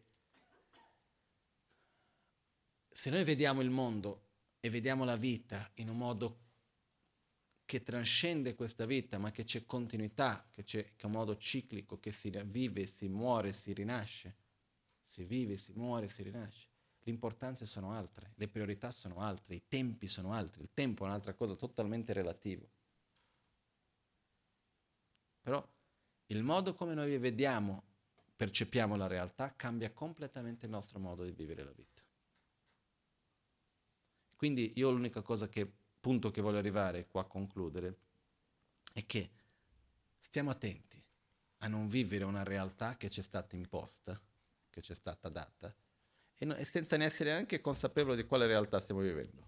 [SPEAKER 1] se noi vediamo il mondo e vediamo la vita in un modo che trascende questa vita, ma che c'è continuità, che c'è che è un modo ciclico, che si vive, si muore, si rinasce, si vive, si muore, si rinasce. Le importanze sono altre, le priorità sono altre, i tempi sono altri, il tempo è un'altra cosa totalmente relativo. Però il modo come noi vediamo, percepiamo la realtà, cambia completamente il nostro modo di vivere la vita. Quindi io l'unica cosa che punto che voglio arrivare qua a concludere è che stiamo attenti a non vivere una realtà che ci è stata imposta, che ci è stata data, e, no, e senza ne essere anche consapevoli di quale realtà stiamo vivendo.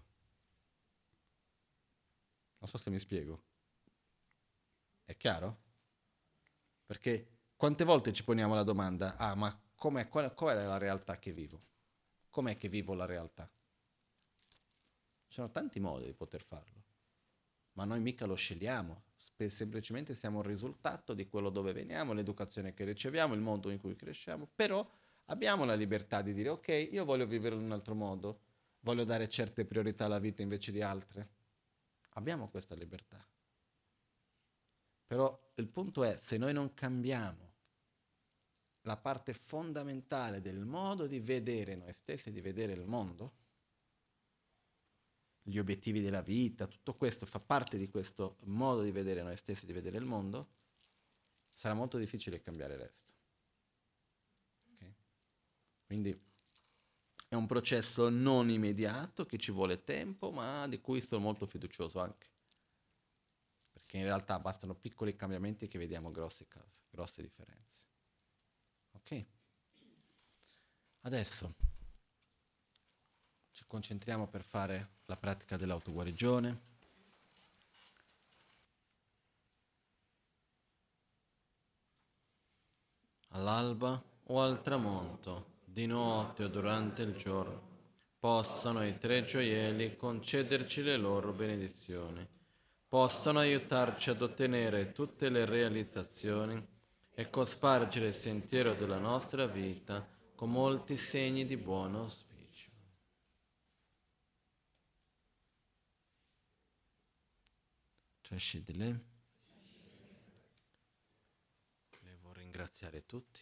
[SPEAKER 1] Non so se mi spiego. È chiaro? Perché quante volte ci poniamo la domanda, ah ma com'è, qual, qual è la realtà che vivo? Com'è che vivo la realtà? Ci sono tanti modi di poter farlo, ma noi mica lo scegliamo, Spe- semplicemente siamo il risultato di quello dove veniamo, l'educazione che riceviamo, il mondo in cui cresciamo, però abbiamo la libertà di dire ok, io voglio vivere in un altro modo, voglio dare certe priorità alla vita invece di altre. Abbiamo questa libertà. Però il punto è, se noi non cambiamo la parte fondamentale del modo di vedere noi stessi, di vedere il mondo, gli obiettivi della vita, tutto questo fa parte di questo modo di vedere noi stessi, di vedere il mondo, sarà molto difficile cambiare il resto. Okay? Quindi è un processo non immediato, che ci vuole tempo, ma di cui sono molto fiducioso anche. Perché in realtà bastano piccoli cambiamenti che vediamo grosse grosse differenze. Ok? Adesso ci concentriamo per fare la pratica dell'autoguarigione. All'alba o al tramonto, di notte o durante il giorno, possano i tre gioielli concederci le loro benedizioni, possano aiutarci ad ottenere tutte le realizzazioni e cospargere il sentiero della nostra vita con molti segni di buono spirito. Rashid Le. Volevo ringraziare tutti.